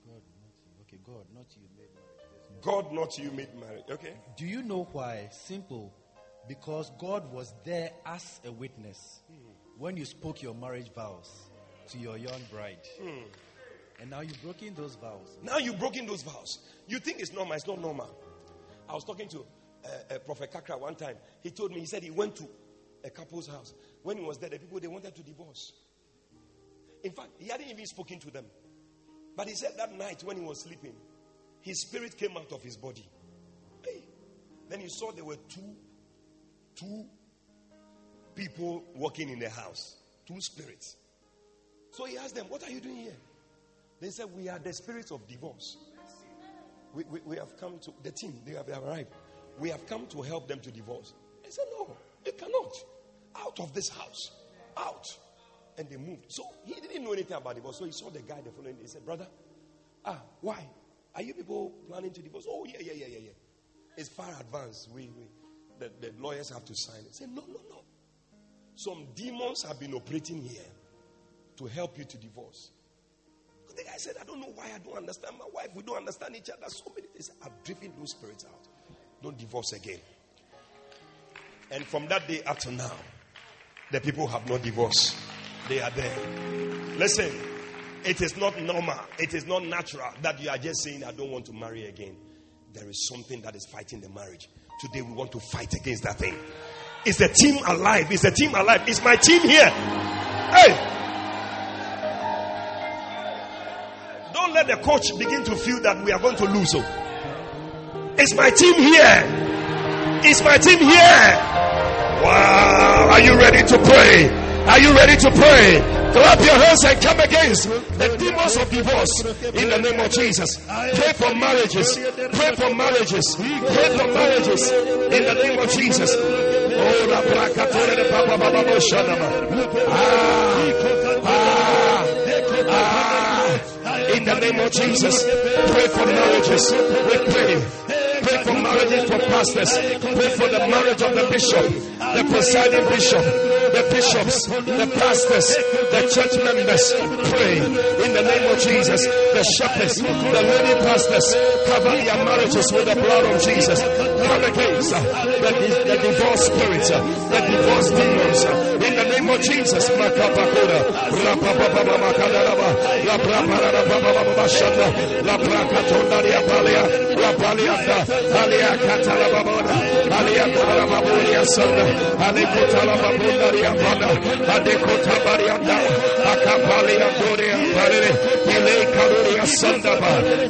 God, not you. Okay, God, not you made marriage. God, not you, made marriage. Okay. Do you know why? Simple. Because God was there as a witness when you spoke your marriage vows to your young bride. And now you've broken those vows. Now you've broken those vows. You think it's normal. It's not normal. I was talking to uh, uh, Prophet Kakra one time. He told me, he said he went to a couple's house. When he was there, the people, they wanted to divorce. In fact, he hadn't even spoken to them. But he said that night when he was sleeping, his spirit came out of his body. Hey. Then he saw there were two, two people walking in the house. Two spirits. So he asked them, What are you doing here? They said, We are the spirits of divorce. We, we, we have come to, the team, they have arrived. We have come to help them to divorce. They said, No, you cannot. Out of this house. Out. And they moved. So he didn't know anything about divorce. So he saw the guy the following day. He said, Brother, ah, why? Are you people planning to divorce? Oh, yeah, yeah, yeah, yeah, yeah. It's far advanced. We, we the, the lawyers have to sign it. Said, No, no, no. Some demons have been operating here to help you to divorce. The guy said, I don't know why I don't understand my wife. We don't understand each other. So many things. I've driven those spirits out. Don't divorce again. And from that day up to now, the people have not divorced. They are there. Listen, it is not normal. It is not natural that you are just saying, I don't want to marry again. There is something that is fighting the marriage. Today we want to fight against that thing. Is the team alive? Is the team alive? Is my team here? Hey! Don't let the coach begin to feel that we are going to lose. So, is my team here? Is my team here? Wow! Are you ready to pray? Are you ready to pray? Clap your hands and come against the demons of divorce in the name of Jesus. Pray for marriages. Pray for marriages. Pray for marriages in the name of Jesus. Oh, shanama. Ah, ah. In the name of Jesus, pray for marriages. We pray Pray for marriages for pastors. Pray for the marriage of the bishop, the presiding bishop, the bishops, the pastors, the church members. Pray in the name of Jesus. The shepherds, the lady pastors, cover their marriages with the blood of Jesus. Come against uh, the, the divorce spirits, uh, the divorce demons. Uh, in the name of Jesus. Barianda, Ile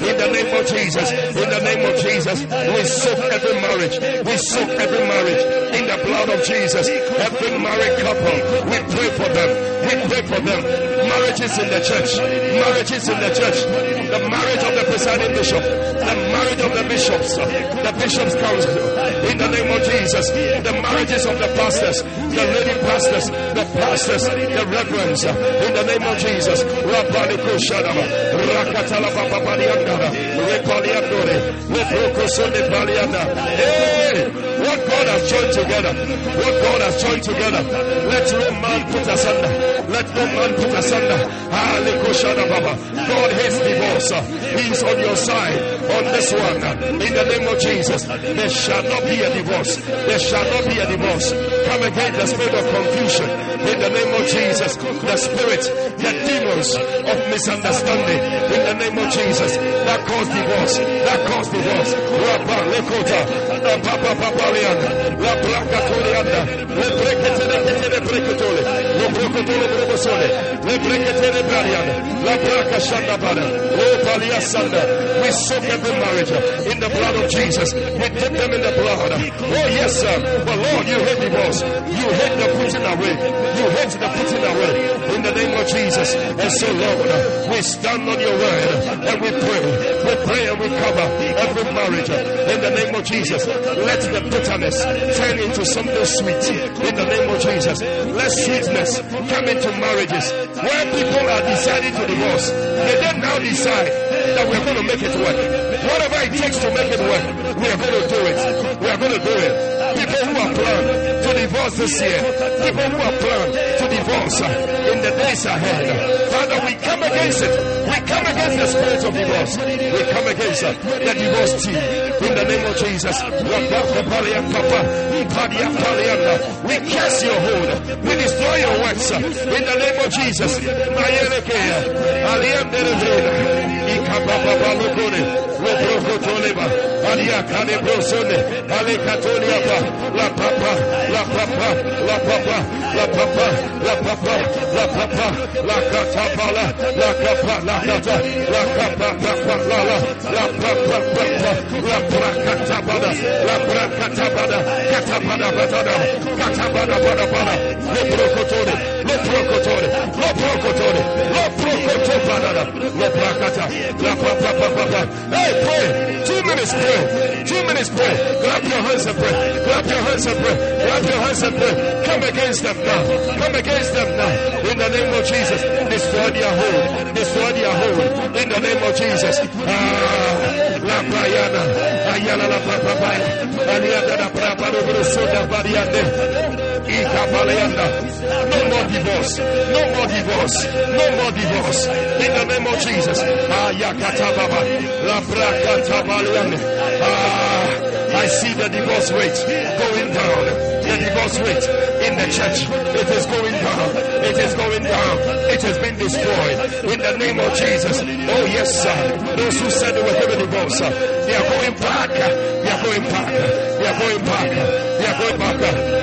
in the name of Jesus, in the name of Jesus, we soak every marriage, we soak every marriage in the blood of Jesus, every married couple, we pray for them, we pray for them, marriages in the church, marriages in the church, the marriage of the presiding bishop, the marriage of the bishops, the bishop's council, in the name of Jesus, the marriages of the pastors, the lady pastors, the pastors, the reverends, in the name of Jesus. Hey, what God has joined together, what God has joined together, let no man put asunder, let no man put asunder. God hates divorce. He's on your side on this one. In the name of Jesus, there shall not be a divorce. There shall not be a divorce. Come against the spirit of confusion. In the name of Jesus, the spirit, the demons of misunderstanding. In the name of Jesus, that cause divorce. That cause divorce. Papaliana, la placa torianda, le breketele ketele breketole, le breketole breketole, le breketele bariana, la placa shanda bana, o palia sanda. We soak every marriage in the blood of Jesus. We dip them in the blood. Oh, yes, sir. But Lord, you hate divorce. You hate the putting away. You hate the putting away. In the name of Jesus. And so, Lord, we stand on your word and we pray. We pray and we cover every marriage. In the name of Jesus. Let the bitterness turn into something sweet. In the name of Jesus. Let sweetness come into marriages where people are deciding to divorce. They then now decide that we're going to make it work. Whatever it takes to make it work, we are going to do it. We are going to do it. People who are planned divorce this year, people who are planned to divorce in the days ahead, Father, we come against it. We come against the spirit of divorce. We come against the divorce team in the name of Jesus. We cast your hold. We destroy your works in the name of Jesus. Lobrokotoleba, Alia Kane Brosone, Ale Katoliapa, La Papa, La Papa, La Papa, La Papa, La Papa, La Papa, La Catapala, La Capa, La Cata, La Capa, Papa, La La, La Papa, Papa, La Pracatabada, La Pracatabada, Catabada, Batada, Catabada, Bada, Bada, Lobrokotole, Lobrokotole, Lobrokotole, Lobrokotole, Lobrokata, La Papa, Papa, Hey, pray. Two minutes, pray. Two minutes, pray. Clap your hands and pray. Clap your hands and pray. Clap your hands and pray. Come against them now. Come against them now. In the name of Jesus. Destroy their hold. Destroy their hold. In the name of Jesus. Ah, la Briana. Ayala la Papa. Alianda la Papa. Rubrusunda Variante. No more divorce. No more divorce. No more divorce. In the name of Jesus. Brakatabaliane. Ah, I see the divorce rate going down. The divorce rate in the church. It is going down. It is going down. It has been destroyed. In the name of Jesus. Oh, yes, sir. Those who said they were going to divorce, they are going back. They are going back. They are going back. They are going back.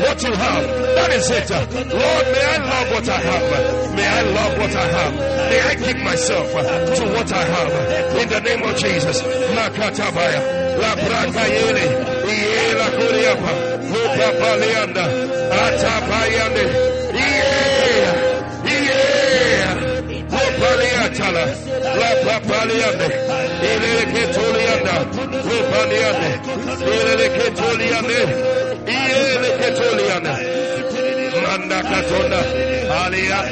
what you have. That is it. Lord, may I love what I have. May I love what I have. May I give myself to what I have. In the name of Jesus. Makatabaya. Atabayande. Yeah. Yeah. Ilele Ketolianda. Manda da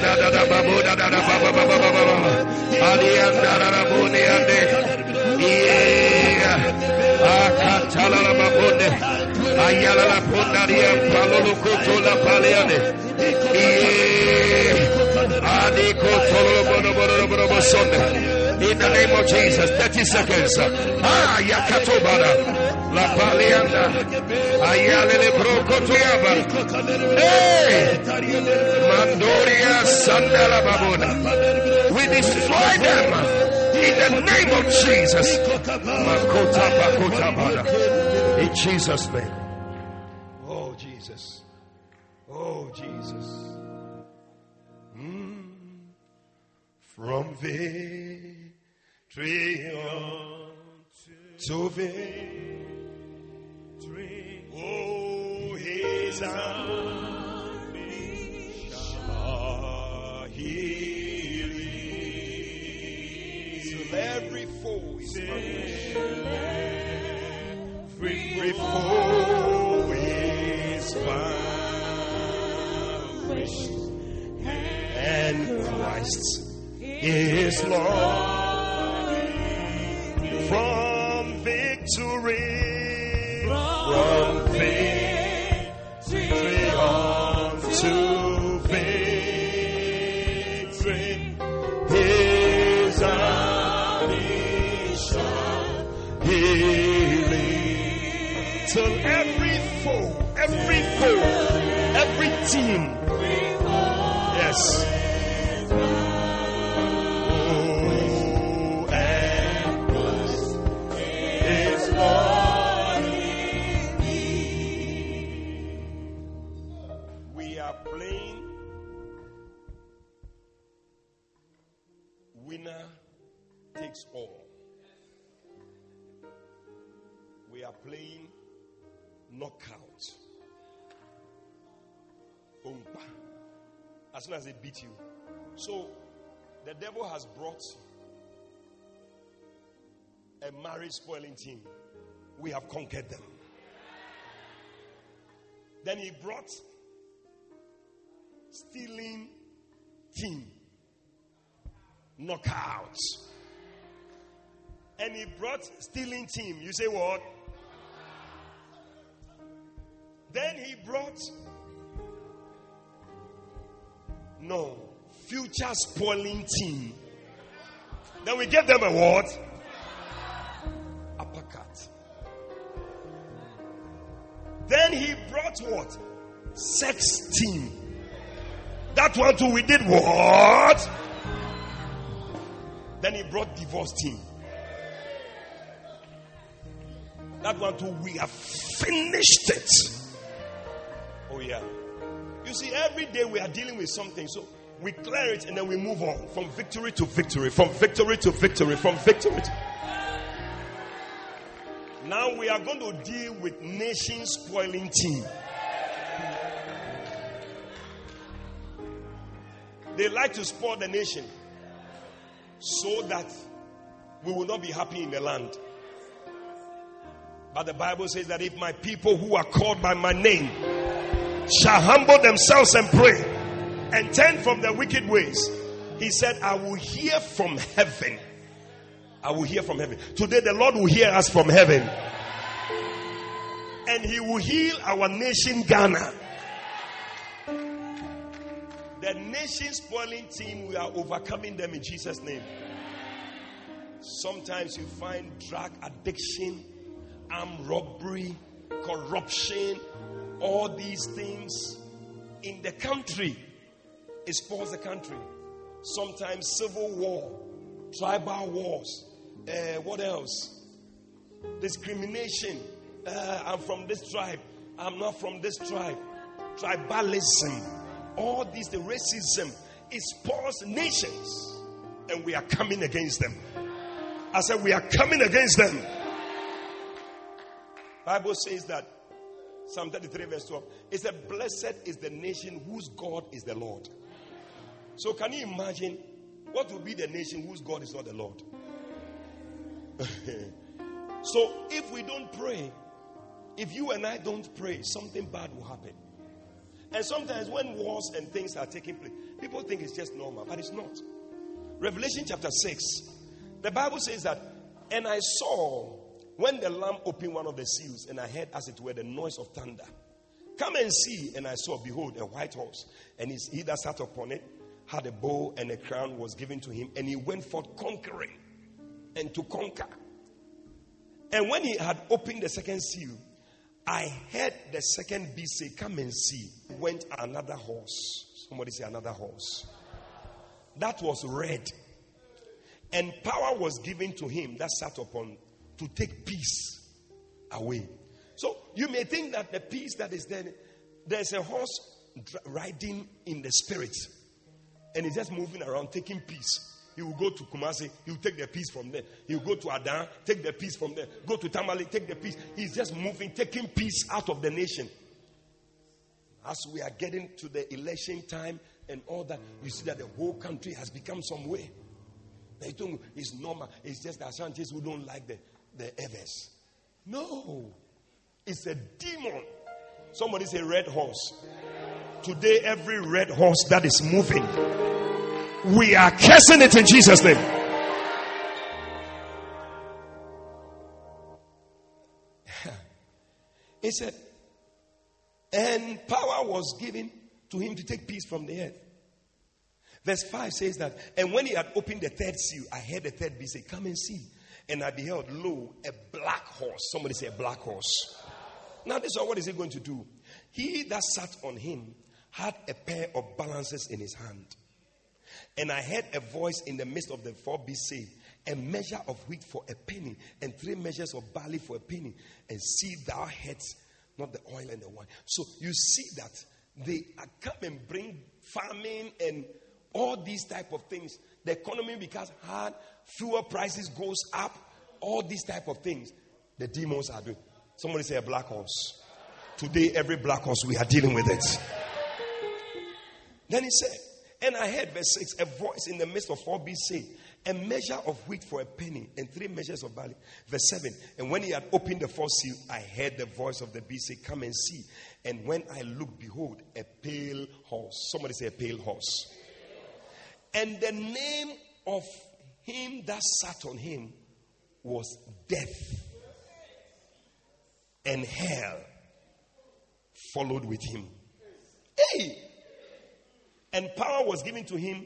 da da da da ande. Ayala sonde. In the name of Jesus, 30 seconds. Ah, yakatobada. La palianda. Ayale le brokotoyaba. Hey! Mandoria sandala babona. We destroy them in the name of Jesus. In Jesus' name. Oh, Jesus. Oh, Jesus. Mm. From victory on. Oh, his army shall thee. Till Every foe is vanquished, and Christ is Lord. Every beat you. So the devil has brought a marriage spoiling team. We have conquered them. Then he brought stealing team. Knockout. And he brought stealing team. You say what? Then he brought no future spoiling team. Then we gave them a what? Uppercut. Then he brought what? Sex team. That one too, we did what? Then he brought divorce team. That one too, we have finished it. Oh, yeah. You see, every day we are dealing with something. So we clear it and then we move on from victory to victory, from victory to victory, from victory to. Now we are going to deal with nation spoiling team. They like to spoil the nation so that we will not be happy in the land. But the Bible says that if my people who are called by my name shall humble themselves and pray and turn from their wicked ways, he said, I will hear from heaven. I will hear from heaven. Today, the Lord will hear us from heaven. And he will heal our nation, Ghana. The nation spoiling team, we are overcoming them in Jesus' name. Sometimes you find drug addiction, armed robbery, corruption, all these things in the country. It spoils the country. Sometimes civil war, tribal wars, uh, what else? Discrimination. Uh, I'm from this tribe. I'm not from this tribe. tribalism, all this, the racism, it spoils nations. And we are coming against them. I said, we are coming against them. Bible says that Psalm 33 verse 12. It said, Blessed is the nation whose God is the Lord. So can you imagine what will be the nation whose God is not the Lord? so if we don't pray, if you and I don't pray, something bad will happen. And sometimes when wars and things are taking place, people think it's just normal, but it's not. Revelation chapter 6, the Bible says that, and I saw when the Lamb opened one of the seals, and I heard, as it were, the noise of thunder. Come and see. And I saw, behold, a white horse, and he that sat upon it had a bow, and a crown was given to him, and he went forth conquering and to conquer. And when he had opened the second seal, I heard the second beast say, Come and see. Went another horse. Somebody say, Another horse. That was red. And power was given to him that sat upon to take peace away. So you may think that the peace that is there, there's a horse riding in the spirit and he's just moving around taking peace. He will go to Kumasi, he will take the peace from there. He will go to Adan, take the peace from there. Go to Tamale, take the peace. He's just moving, taking peace out of the nation. As we are getting to the election time and all that, you see that the whole country has become some way. They it's normal. It's just the Ashantis who don't like the, the Ewes. No, it's a demon. Somebody say red horse. Today, every red horse that is moving we are cursing it in Jesus' name. he said, and power was given to him to take peace from the earth. Verse 5 says that, and when he had opened the third seal, I heard the third beast say, Come and see. And I beheld, lo, a black horse. Somebody say, a black horse. Now, this is what is he going to do? He that sat on him had a pair of balances in his hand. And I heard a voice in the midst of the four beasts say, A measure of wheat for a penny, and three measures of barley for a penny, and see thou heads, not the oil and the wine. So you see that they come and bring famine and all these type of things. The economy becomes hard, fuel prices goes up, all these type of things. The demons are doing. Somebody say a black horse. Today, every black horse, we are dealing with it. Then he said, and I heard, verse 6, a voice in the midst of four beasts A measure of wheat for a penny and three measures of barley. Verse 7, and when he had opened the fourth seal, I heard the voice of the beast say, Come and see. And when I looked, behold, a pale horse. Somebody say, A pale horse. And the name of him that sat on him was death. And hell followed with him. Hey! And power was given to him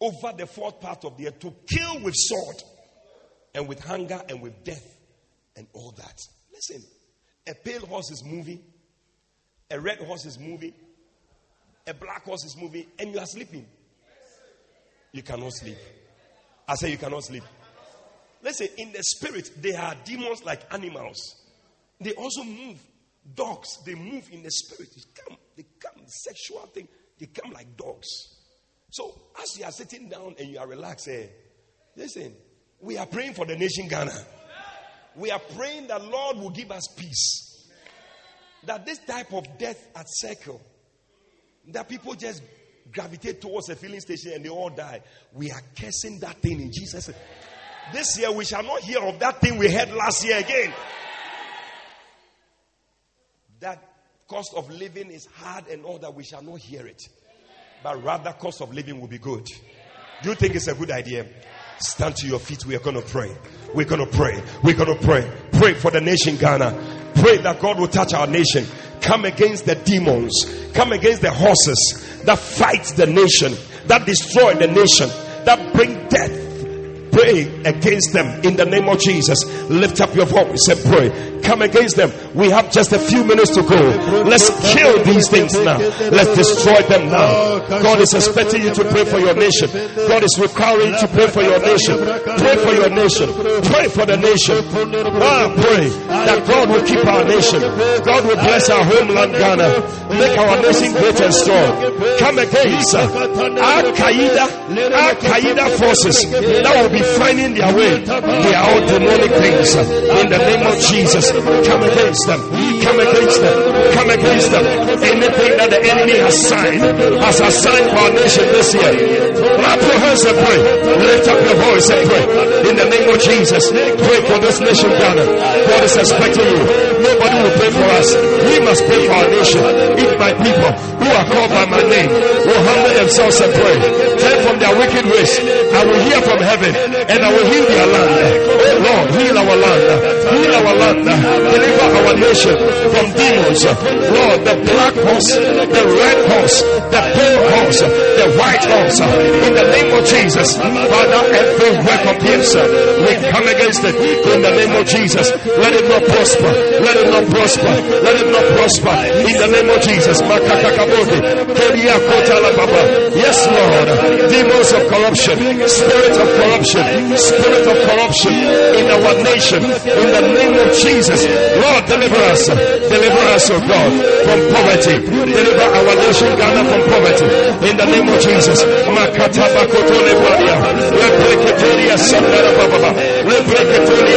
over the fourth part of the earth to kill with sword and with hunger and with death and all that. Listen, a pale horse is moving, a red horse is moving, a black horse is moving, and you are sleeping. You cannot sleep. I say you cannot sleep. Listen, in the spirit, they are demons like animals. They also move. Dogs, they move in the spirit. They come they come sexual thing. They come like dogs. So as you are sitting down and you are relaxed, eh, listen, we are praying for the nation Ghana. We are praying that Lord will give us peace. That this type of death at circle, that people just gravitate towards a filling station and they all die. We are cursing that thing in Jesus. This year we shall not hear of that thing we had last year again. That cost of living is hard and all that, we shall not hear it. But rather, cost of living will be good. Do you think it's a good idea? Stand to your feet. We are going to pray. We're going to pray. We're going to pray. Pray for the nation Ghana. Pray that God will touch our nation. Come against the demons. Come against the horses that fight the nation, that destroy the nation, that bring death Pray against them in the name of Jesus. Lift up your voice and pray. Come against them. We have just a few minutes to go. Let's kill these things now. Let's destroy them now. God is expecting you to pray for your nation. God is requiring you to pray for your nation. Pray for your nation. Pray for the nation. Ah, pray that God will keep our nation. God will bless our homeland Ghana. Make our nation great and strong. Come against Al Qaeda, Al Qaeda forces that will be finding their way. They are all demonic things. In the name of Jesus, come against them. Come against them. Come against them. Anything that the enemy has signed, has assigned for our nation this year. Clap your hands and pray. Lift up your voice and pray. In the name of Jesus, pray for this nation, Ghana. God is expecting you. Nobody will pray for us. We must pray for our nation. If my people who are called by my name will humble themselves and pray, turn from their wicked ways, I will hear from heaven and I will heal their land. Oh Lord, heal our land. Heal our land. Deliver our nation from demons. Lord, the black horse, the red horse, the pale horse, the white horse. In the name of Jesus, Father, every work of cancer, we come against it. In the name of Jesus, let it not prosper. Let it not prosper. Let it not prosper. In the name of Jesus, Yes, Lord. Demons of corruption, spirit of corruption, spirit of corruption in our nation. In the name of Jesus, Lord, deliver us. Deliver us, oh God, from poverty. Deliver our nation, Ghana, from poverty. In the name of Jesus.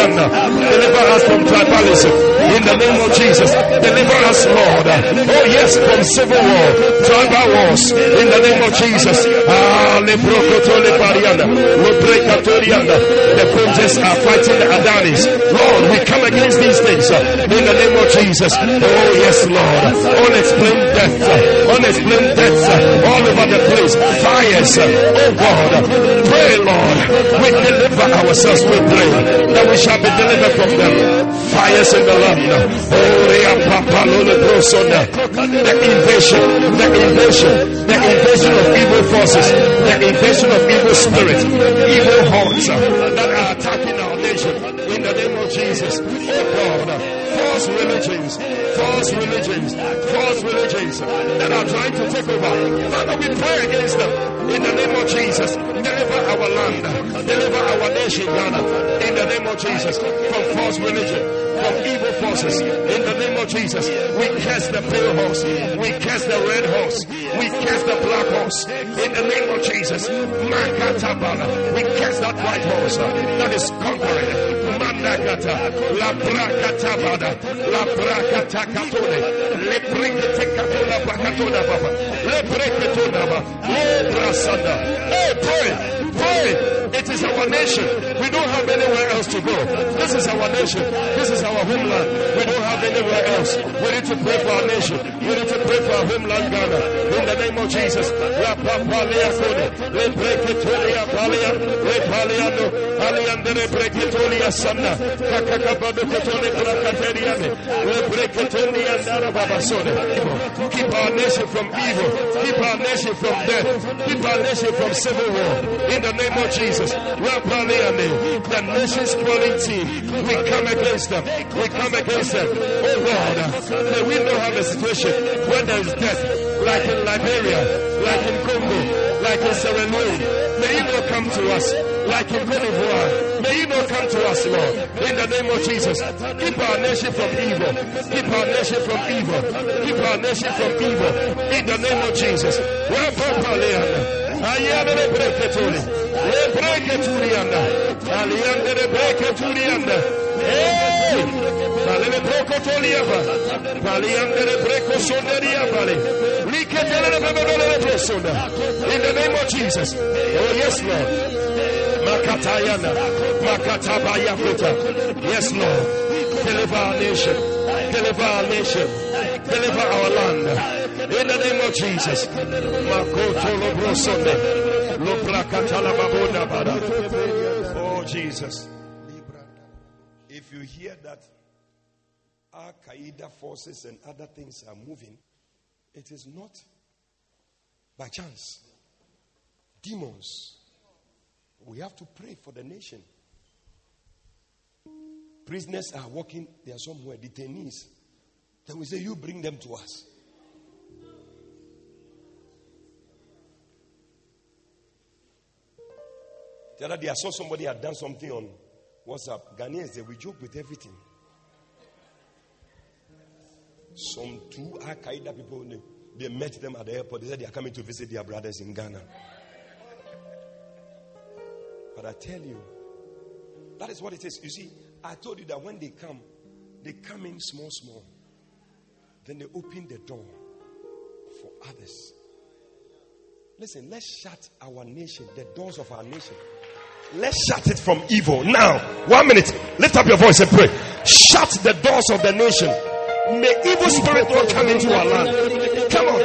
Deliver us from tribalism. In the name of Jesus. Deliver us, Lord. Oh, yes, from civil war, tribal wars. In the name of Jesus. Ah, the princes are fighting the Adanis. Lord, we come against these things uh, in the name of Jesus. Oh, yes, Lord. Unexplained death, uh, unexplained death uh, all over the place. Fires, oh God. Pray, Lord. We deliver ourselves, we pray that we shall be delivered from them. Fires in the land. The invasion, the invasion, the invasion of evil forces, the invasion of evil spirits, evil hordes that are attacking our nation in the name of Jesus. Oh God, false religions, false religions, false religions that are trying to take over. Father, we pray against them in the name of Jesus. Deliver our land, deliver our nation, Ghana, in the name of Jesus, from false religion, from evil forces. In the name of Jesus, we cast the pale horse, we cast the red horse, we cast the black horse. In the name of Jesus, we cast that white horse that is conquering. Mandakata, La Brakatabada, La Brakatakatone, Le Brikatekatona Bakatona Baba, Le Brekatona Le Brasanda. Hey, pray, pray. It is our nation. We don't have anywhere else to go. This is our nation. This is our homeland. We don't have anywhere else. We need to pray for our nation. We need to pray for our homeland, Ghana. In the name of Jesus. La Papalia Kone, Le Brekatolia Palia, Le Paliano, Aliandere Brekatolia Keep our nation from evil. Keep our nation from death. Keep our nation from civil war. In the name of Jesus. Rapaliane, the nation's calling team. We come against them. We come against them. Oh Lord, may we not have a situation where there is death, like in Liberia, like in Congo, like in Sierra Leone. May not come to us like in Cote d'Ivoire. May come to us, Lord, in the name of Jesus. Keep our nation from evil. Keep our nation from evil. Keep our nation from evil. In the name of Jesus. In the name of Jesus. Oh yes, Lord. Makatayana. Makatabayakota. Yes, Lord. Deliver our nation. Deliver our nation. Deliver our land. In the name of Jesus. Oh, Jesus. If you hear that Al Qaeda forces and other things are moving, it is not by chance. Demons We have to pray for the nation. Prisoners are walking, they are somewhere, detainees. Then we say, You bring them to us. The other day, I saw somebody had done something on WhatsApp. Ghanaians, they we joke with everything. Some two Al Qaeda people, they, they met them at the airport. They said they are coming to visit their brothers in Ghana. But I tell you, that is what it is. You see, I told you that when they come, they come in small, small. Then they open the door for others. Listen, let's shut our nation, the doors of our nation. Let's shut it from evil. Now, one minute. Lift up your voice and pray. Shut the doors of the nation. May evil spirit not come into our land.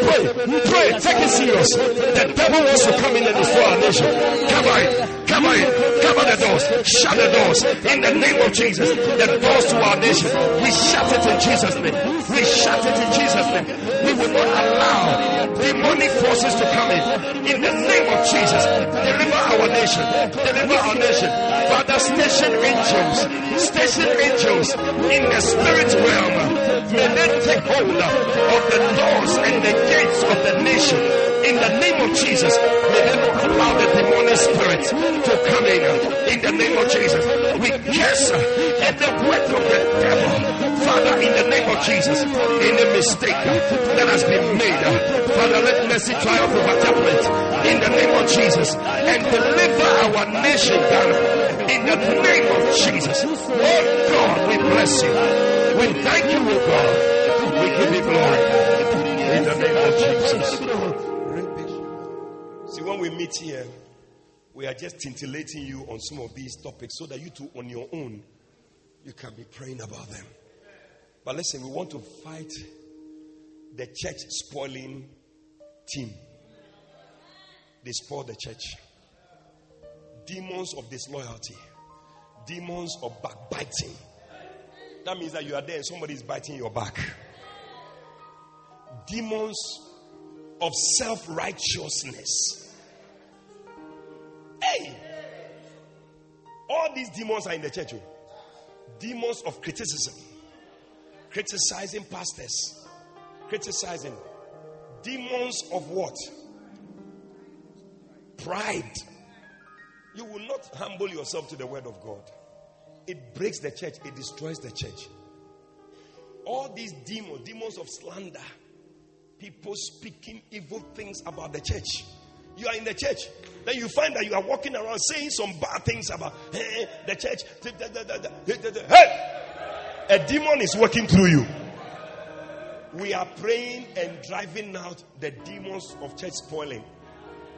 Pray. Pray. Take it serious. The devil wants to come in and destroy our nation. Come on. Come on. Cover the doors. Shut the doors. In the name of Jesus. The doors to our nation. We shut it in Jesus' name. We shut it in Jesus' name. We will not allow demonic forces to come in. In the name of Jesus. Deliver our nation. Deliver our nation. Father, station angels. Station angels in the spirit realm may they take hold of the doors and the gates of the nation. In the name of Jesus, may they not allow the demonic spirits to come in. In the name of Jesus, we curse the work of the devil. Father, in the name of Jesus, any mistake that has been made, Father, let mercy triumph over judgment. In the name of Jesus, and deliver our nation, God. In the name of Jesus, oh God, we bless you. We thank you, oh God. We give you glory. In the name of Jesus. See, when we meet here, we are just scintillating you on some of these topics so that you too, on your own, you can be praying about them. But listen, we want to fight the church spoiling team. They spoil the church. Demons of disloyalty, demons of backbiting. That means that you are there and somebody is biting your back. Demons of self righteousness. Hey! All these demons are in the church. oh. Demons of criticism, criticizing pastors, criticizing. Demons of what? Pride. You will not humble yourself to the word of God. It breaks the church, it destroys the church. All these demons, demons of slander, people speaking evil things about the church. You are in the church, then you find that you are walking around saying some bad things about hey, the church. Hey! A demon is working through you. We are praying and driving out the demons of church spoiling.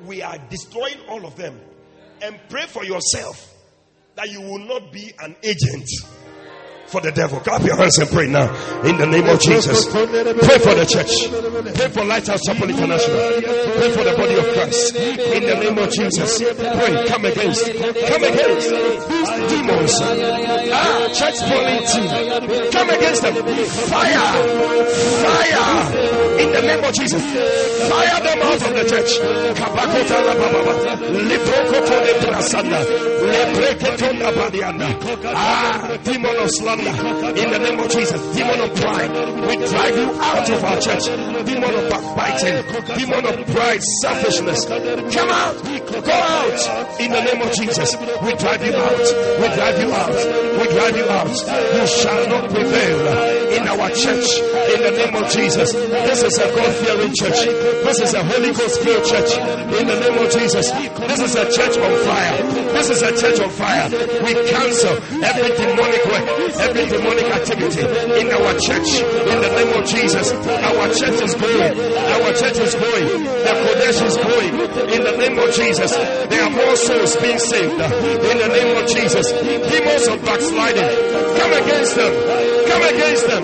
We are destroying all of them. And pray for yourself that you will not be an agent for the devil. Clap your hands and pray now in the name of Jesus. Pray for the church. Pray for Lighthouse Chapel International. Pray for the body of Christ in the name of Jesus. Pray. Come against. Come against these demons. Ah, church team. Come against them. Fire. Fire in the name of Jesus. Fire them out of the church. Ah, demon of slander. In the name of Jesus. Demon of pride. We drive you out of our church. Demon of backbiting. Demon of pride, selfishness. Come out. Go out. In the name of Jesus. We drive you out. We drive you out. We drive you out. You shall not prevail in our church. In the name of Jesus. This is a God fearing church. This is a Holy Ghost filled church. In the name of Jesus. This is a church on fire. This is a church on fire. We cancel every demonic work, every demonic activity in our church. In the name of Jesus. Our church is growing. Our church is growing. The Qodesh is growing. In the name of Jesus. There are more souls being saved. In the name of Jesus. Demons of backsliding. Come against them. Come against them.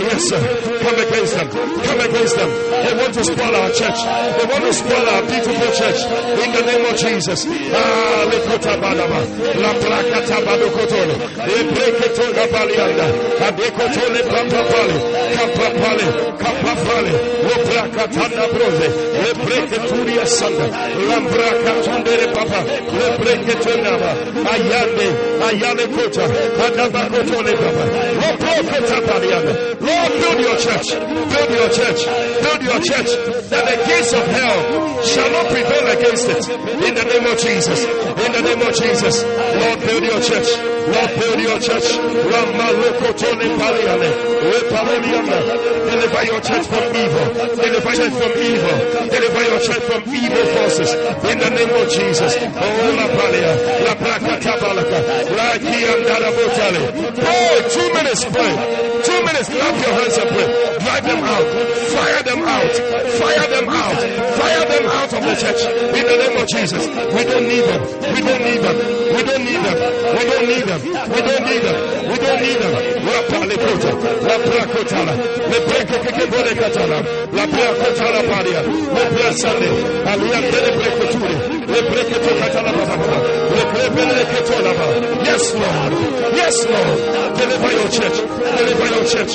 Yes, come against them. Come against them. They want to spoil our church. They want to spoil our beautiful church. In the name of Jesus. Ah, La placa tabadokotole. Le breketonga balianda. Adekotole papapale. Kapapale. Kapapale. Le papa. Le papa. Lord, build your church. Build your church. Build your church. That the gates of hell shall not prevail against it. In the name of Jesus. In the name of Jesus. Lord, build your church. Lord, build your church. Deliver your church from evil. Deliver your church from evil. Deliver your church from evil forces. In the name of Jesus. Oh, la palia. La placa tabalaka. La. Pray. Two minutes, pray. Two minutes. Clap your hands and pray. Drive them out. Fire them out. Fire them out. Fire them out of the church. In the name of Jesus. We don't need them. We don't need them. We don't need them. We don't need them. We don't need them. We don't need them. La palikota. La prakotala. Le breke bore katala. La prakotala paria. Le brasane. Alian dele brekoturi. Le breke katala baba. Le brebele ketola baba. Yes, Lord. Yes, Lord. Deliver your church. Deliver your church.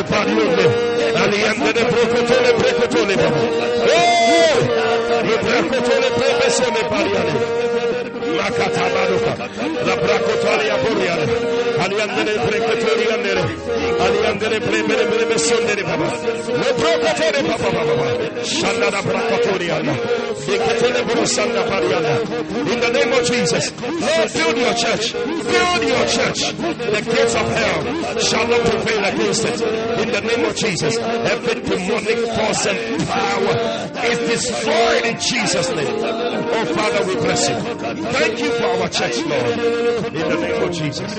Le pariole. Aliande de brokotole. Le brekotole prebesone pariale. Makatabaruka, la bracotalia boriana, aliandere precatorianere, aliandere premere premesondere baba, le brocatore baba baba, shanda da bracatoriana, decatele brosanda pariana. In the name of Jesus, Lord, build your church, build your church. The gates of hell shall not prevail against it. In the name of Jesus, every demonic force and power is destroyed in Jesus' name. Oh Father, we bless you. Thank you for our church, Lord. In the name of Jesus.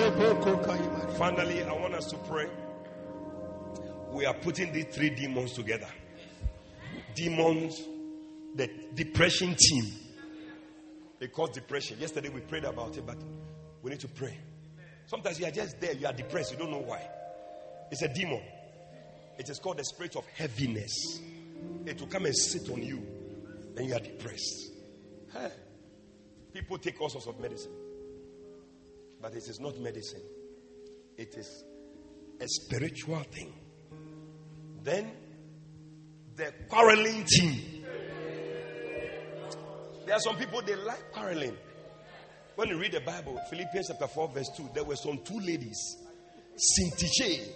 Finally, I want us to pray. We are putting these three demons together. Demons, the depression team. They cause depression. Yesterday we prayed about it, but we need to pray. Sometimes you are just there, you are depressed, you don't know why. It's a demon. It is called the spirit of heaviness. It will come and sit on you, and you are depressed. Hey. People take all sorts of medicine, but it is not medicine, it is a spiritual thing. Then the quarreling team. There are some people they like quarreling. When you read the Bible, Philippians chapter 4, verse 2, there were some two ladies, Syntyche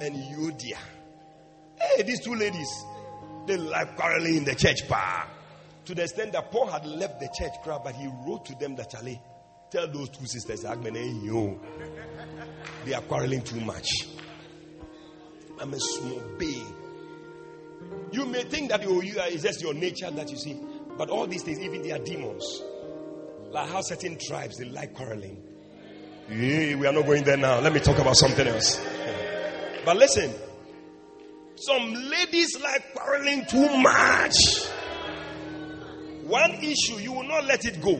and Euodia. Hey, these two ladies, they like quarreling in the church bar. To the extent that Paul had left the church crowd, but he wrote to them that Charlie, tell those two sisters, you, they are quarreling too much. I'm a small babe. You may think that you, you are, it's just your nature that you see, but all these things, even they are demons. Like how certain tribes they like quarreling. Yeah, we are not going there now. Let me talk about something else. But listen, some ladies like quarreling too much. One issue, you will not let it go.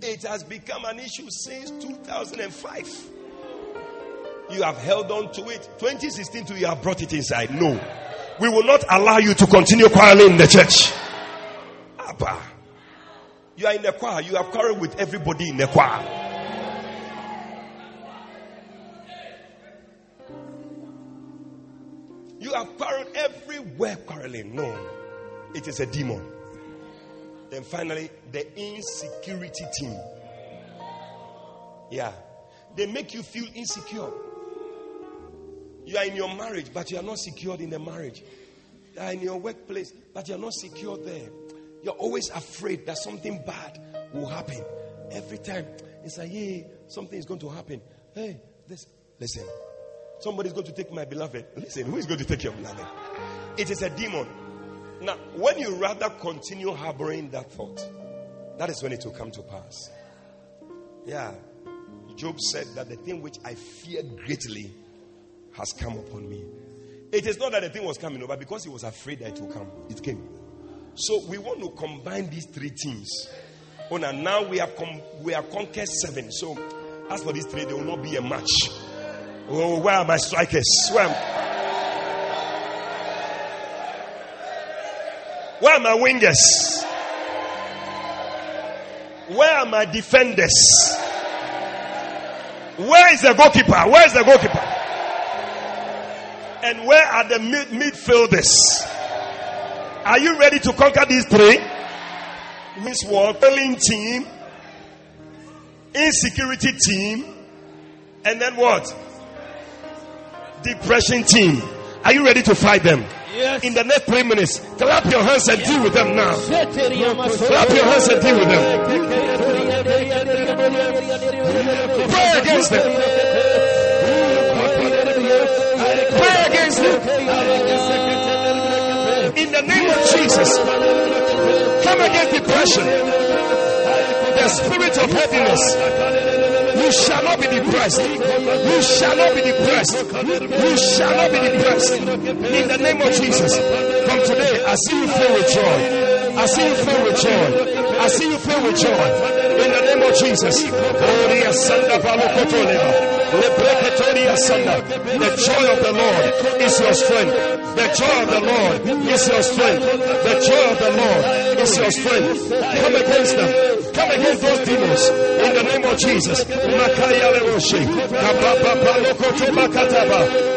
It has become an issue since 2005. You have held on to it. 2016 to you have brought it inside. No. We will not allow you to continue quarreling in the church. Abba. You are in the choir. You have quarreled with everybody in the choir. You have quarreled everywhere quarreling. No. It is a demon. Then finally, the insecurity team. Yeah. They make you feel insecure. You are in your marriage, but you are not secured in the marriage. You are in your workplace, but you are not secure there. You're always afraid that something bad will happen. Every time it's like, hey, something is going to happen. Hey, this, listen. Somebody's going to take my beloved. Listen, who is going to take your beloved? It is a demon. Now, when you rather continue harboring that thought, that is when it will come to pass. Yeah. Job said that the thing which I feared greatly has come upon me. It is not that the thing was coming over because he was afraid that it will come. It came. So we want to combine these three things. Oh, now, now we have com- we have conquered seven. So as for these three, there will not be a match. Oh, where are my strikers? Where where are my wingers? Where are my defenders? Where is the goalkeeper? Where is the goalkeeper? And where are the mid- midfielders? Are you ready to conquer these three? Miss War, team, insecurity team, and then what? Depression team. Are you ready to fight them? Yes. In the next three minutes, clap your hands and deal with them now. Clap your hands and deal with them. Pray against them. Pray against them. In the name of Jesus, come against depression, the spirit of heaviness. You shall not be depressed. You shall not be depressed. You shall not be depressed. In the name of Jesus. From today, I see you filled with joy. I see you filled with joy. I see you filled with joy. In the name of Jesus. The joy of the Lord is your strength. The joy of the Lord is your strength. The joy of the Lord is your strength. Come against them. Come against those demons. In the name of Jesus. Makaya Makataba.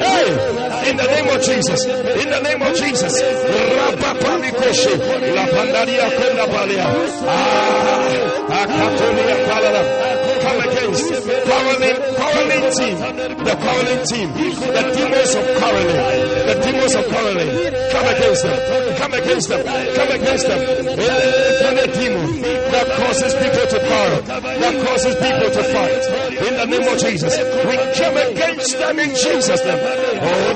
Hey, in the name of Jesus, in the name of Jesus, Rapapanikoshe, La Pandaria Kondabalia, Ah, Akatolia Palala. Come against quarreling, quarreling team, the quarreling team, the demons of quarreling, the demons of quarreling. Come against them, come against them, come against them. Any demon that causes people to quarrel, that causes people to fight. In the name of Jesus, we come against them in Jesus' name. Oh,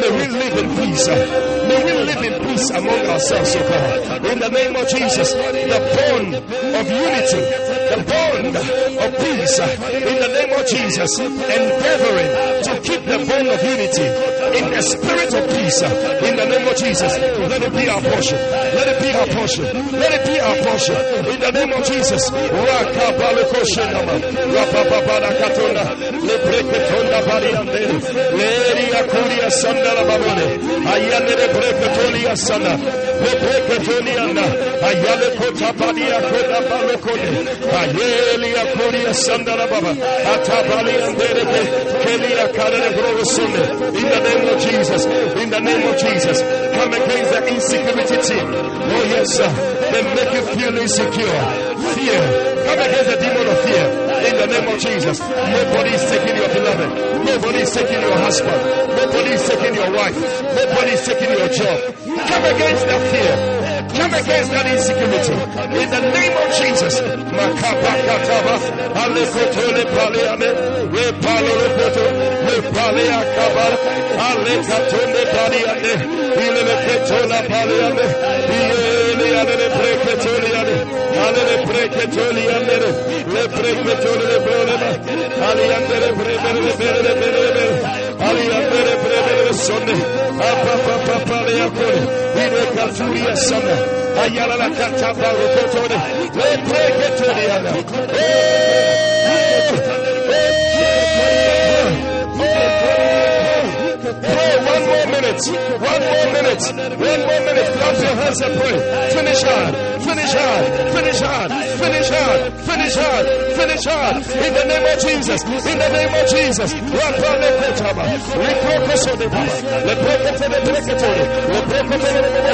May we live in peace. May we live in peace among ourselves, oh God. In the name of Jesus, the bond of unity, the bond of peace. In the name of Jesus, endeavoring to keep the bond of unity in the spirit of peace. In the name of Jesus, let it be our portion. Let it be our portion. Let it be our portion. In the name of Jesus. Leria kuria sandala babone. Ayandere breketolia sana. Lebreketoliana. Ayale kota badia koda balokone. Ayelia kuria sandala baba. Atabali andere. Kelia karere brosone. In the name of Jesus. In the name of Jesus. Come against the insecurity team. Oh yes, sir. They make you feel insecure. Fear. Come against the demon of fear. In the name of Jesus. Nobody is taking your beloved. Nobody is taking your husband. Nobody is taking your wife. Nobody is taking your job. Come against that fear. Come against that insecurity. In the name of Jesus. Makapakataba. Alekotole paleame. Repalolepoto. Repaleakaba. Alekatole paleame. Ileleketola paleame. Ieleane preketoliane. Alele preketoliane. Le preketole le brolema. Aliandere brebere bere bere bere. Aliandere brebere sonne. Apapapapale akore. Ire katuria sana. Ayala la kataba rokotone. Le preketoliane. Pray eh! eh! eh! Minute. One more minute. One more minute. Clap your hands and pray. Finish hard. Finish hard. Finish hard. Finish hard. Finish hard. Finish hard. In the name of Jesus. In the name of Jesus. Rapale kotaba. Rikrokosode baba. Le preketele preketele. Le preketele preketele. Atabali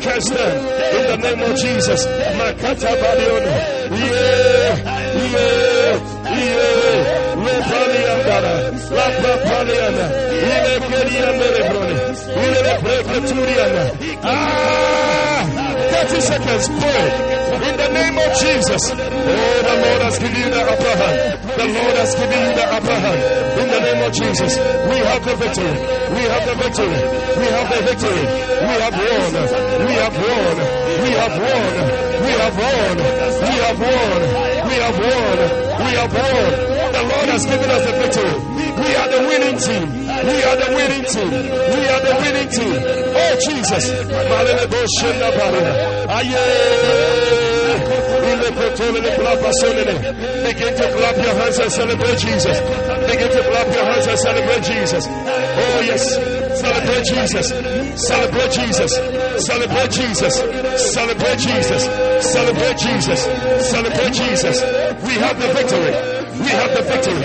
curse them in the name of Jesus. Makata Baliona. Yeah, yeah, yeah. Repaliandara, La Papaliana, Ile Keriana Lebrone, Ile Precaturiana. Ah! 30 seconds, pray. In the name of Jesus. Oh, the Lord has given you the upper hand. The Lord has given you the upper hand. In the name of Jesus. We have the victory. We have the victory. We have the victory. We have won. We have won. We have won. We have won. We have won. We have won. We have won. The Lord has given us the victory. We are the winning team. We are the winning team. We are the winning team. Oh Jesus. Begin to clap your hands and celebrate Jesus. Begin to clap your hands and celebrate Jesus. Oh yes. Celebrate Jesus. Celebrate Jesus. Celebrate Jesus. Celebrate Jesus. Celebrate Jesus. Celebrate Jesus. We have the victory. We have the victory.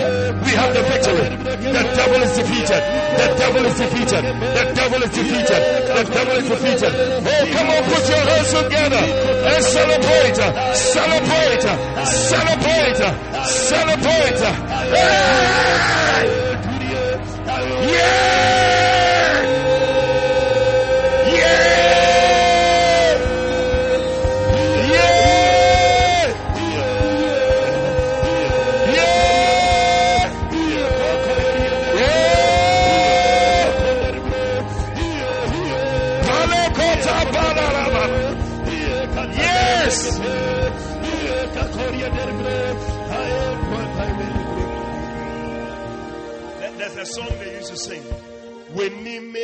We have the victory. The devil is defeated. The devil is defeated. The devil is defeated. The devil is defeated. Oh, come on, put your hands together and celebrate. Celebrate. Celebrate. Celebrate. Yeah! Yeah!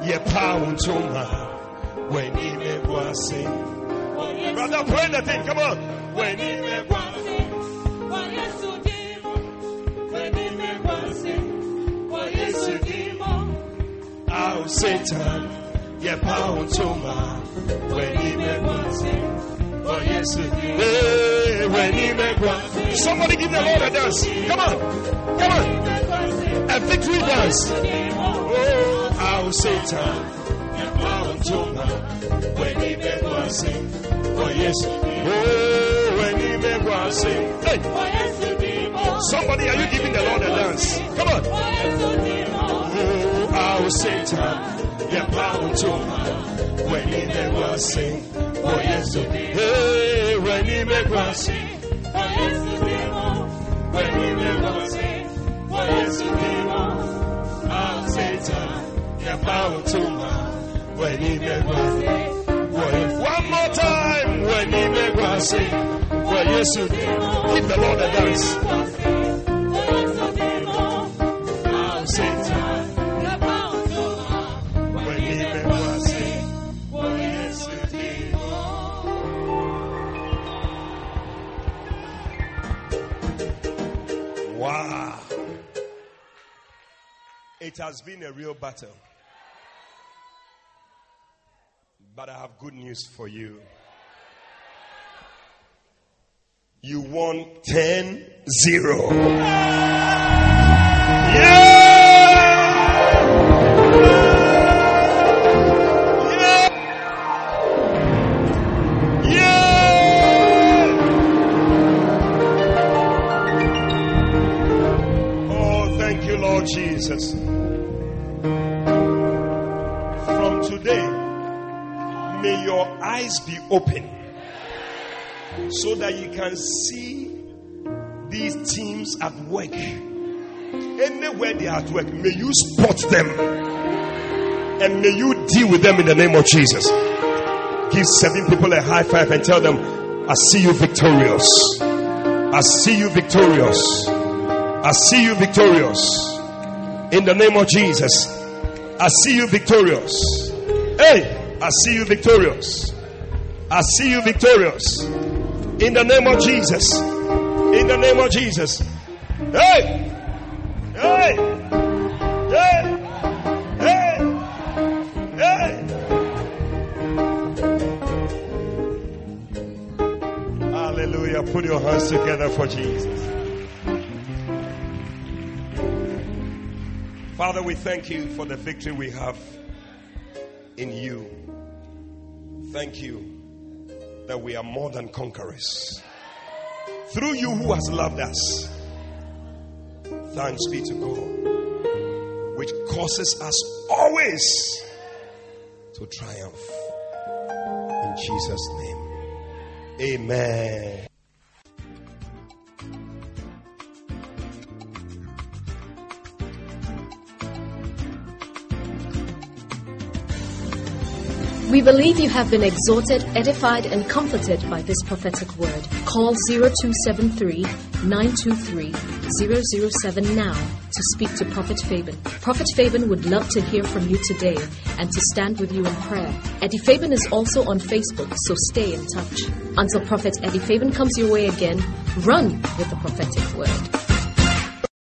Satan, ye power tuma. Weni megwase. Brother, pray the thing. Come on. Weni megwase. Ao Satan, ye power tuma. Weni megwase. Oh yes, hey, weni megwase. Somebody give the Lord a dance. Come on, come on, a victory dance. Oh, Satan, ye power tuma. Weni megwase. Oh yes, oh weni megwase. Hey, somebody, are you giving the Lord a dance? Come on. Oh, our Satan, your power to when he us sing. Oh, yes, oh, hey, when he us sing. When he make us sing. Oh, yes, oh, our Satan, your power to when. One more time, when he make us sing. Yes, oh, give the Lord a dance. Wow. It has been a real battle. But I have good news for you. You won 10 0. Yeah! Eyes be open so that you can see these teams at work. Anywhere they are at work, may you spot them and may you deal with them in the name of Jesus. Give seven people a high five and tell them, I see you victorious. I see you victorious. I see you victorious. In the name of Jesus. I see you victorious. Hey, I see you victorious. I see you victorious. In the name of Jesus. In the name of Jesus. Hey! Hey! Hey! Hey! Hey! Hallelujah. Put your hands together for Jesus. Father, we thank you for the victory we have in you. Thank you that we are more than conquerors. Through you who has loved us. Thanks be to God, which causes us always to triumph. In Jesus' name. Amen. We believe you have been exhorted, edified, and comforted by this prophetic word. Call 0273 923 007 now to speak to Prophet Fabian. Prophet Fabian would love to hear from you today and to stand with you in prayer. Eddie Fabian is also on Facebook, so stay in touch. Until Prophet Eddie Fabian comes your way again, run with the prophetic word.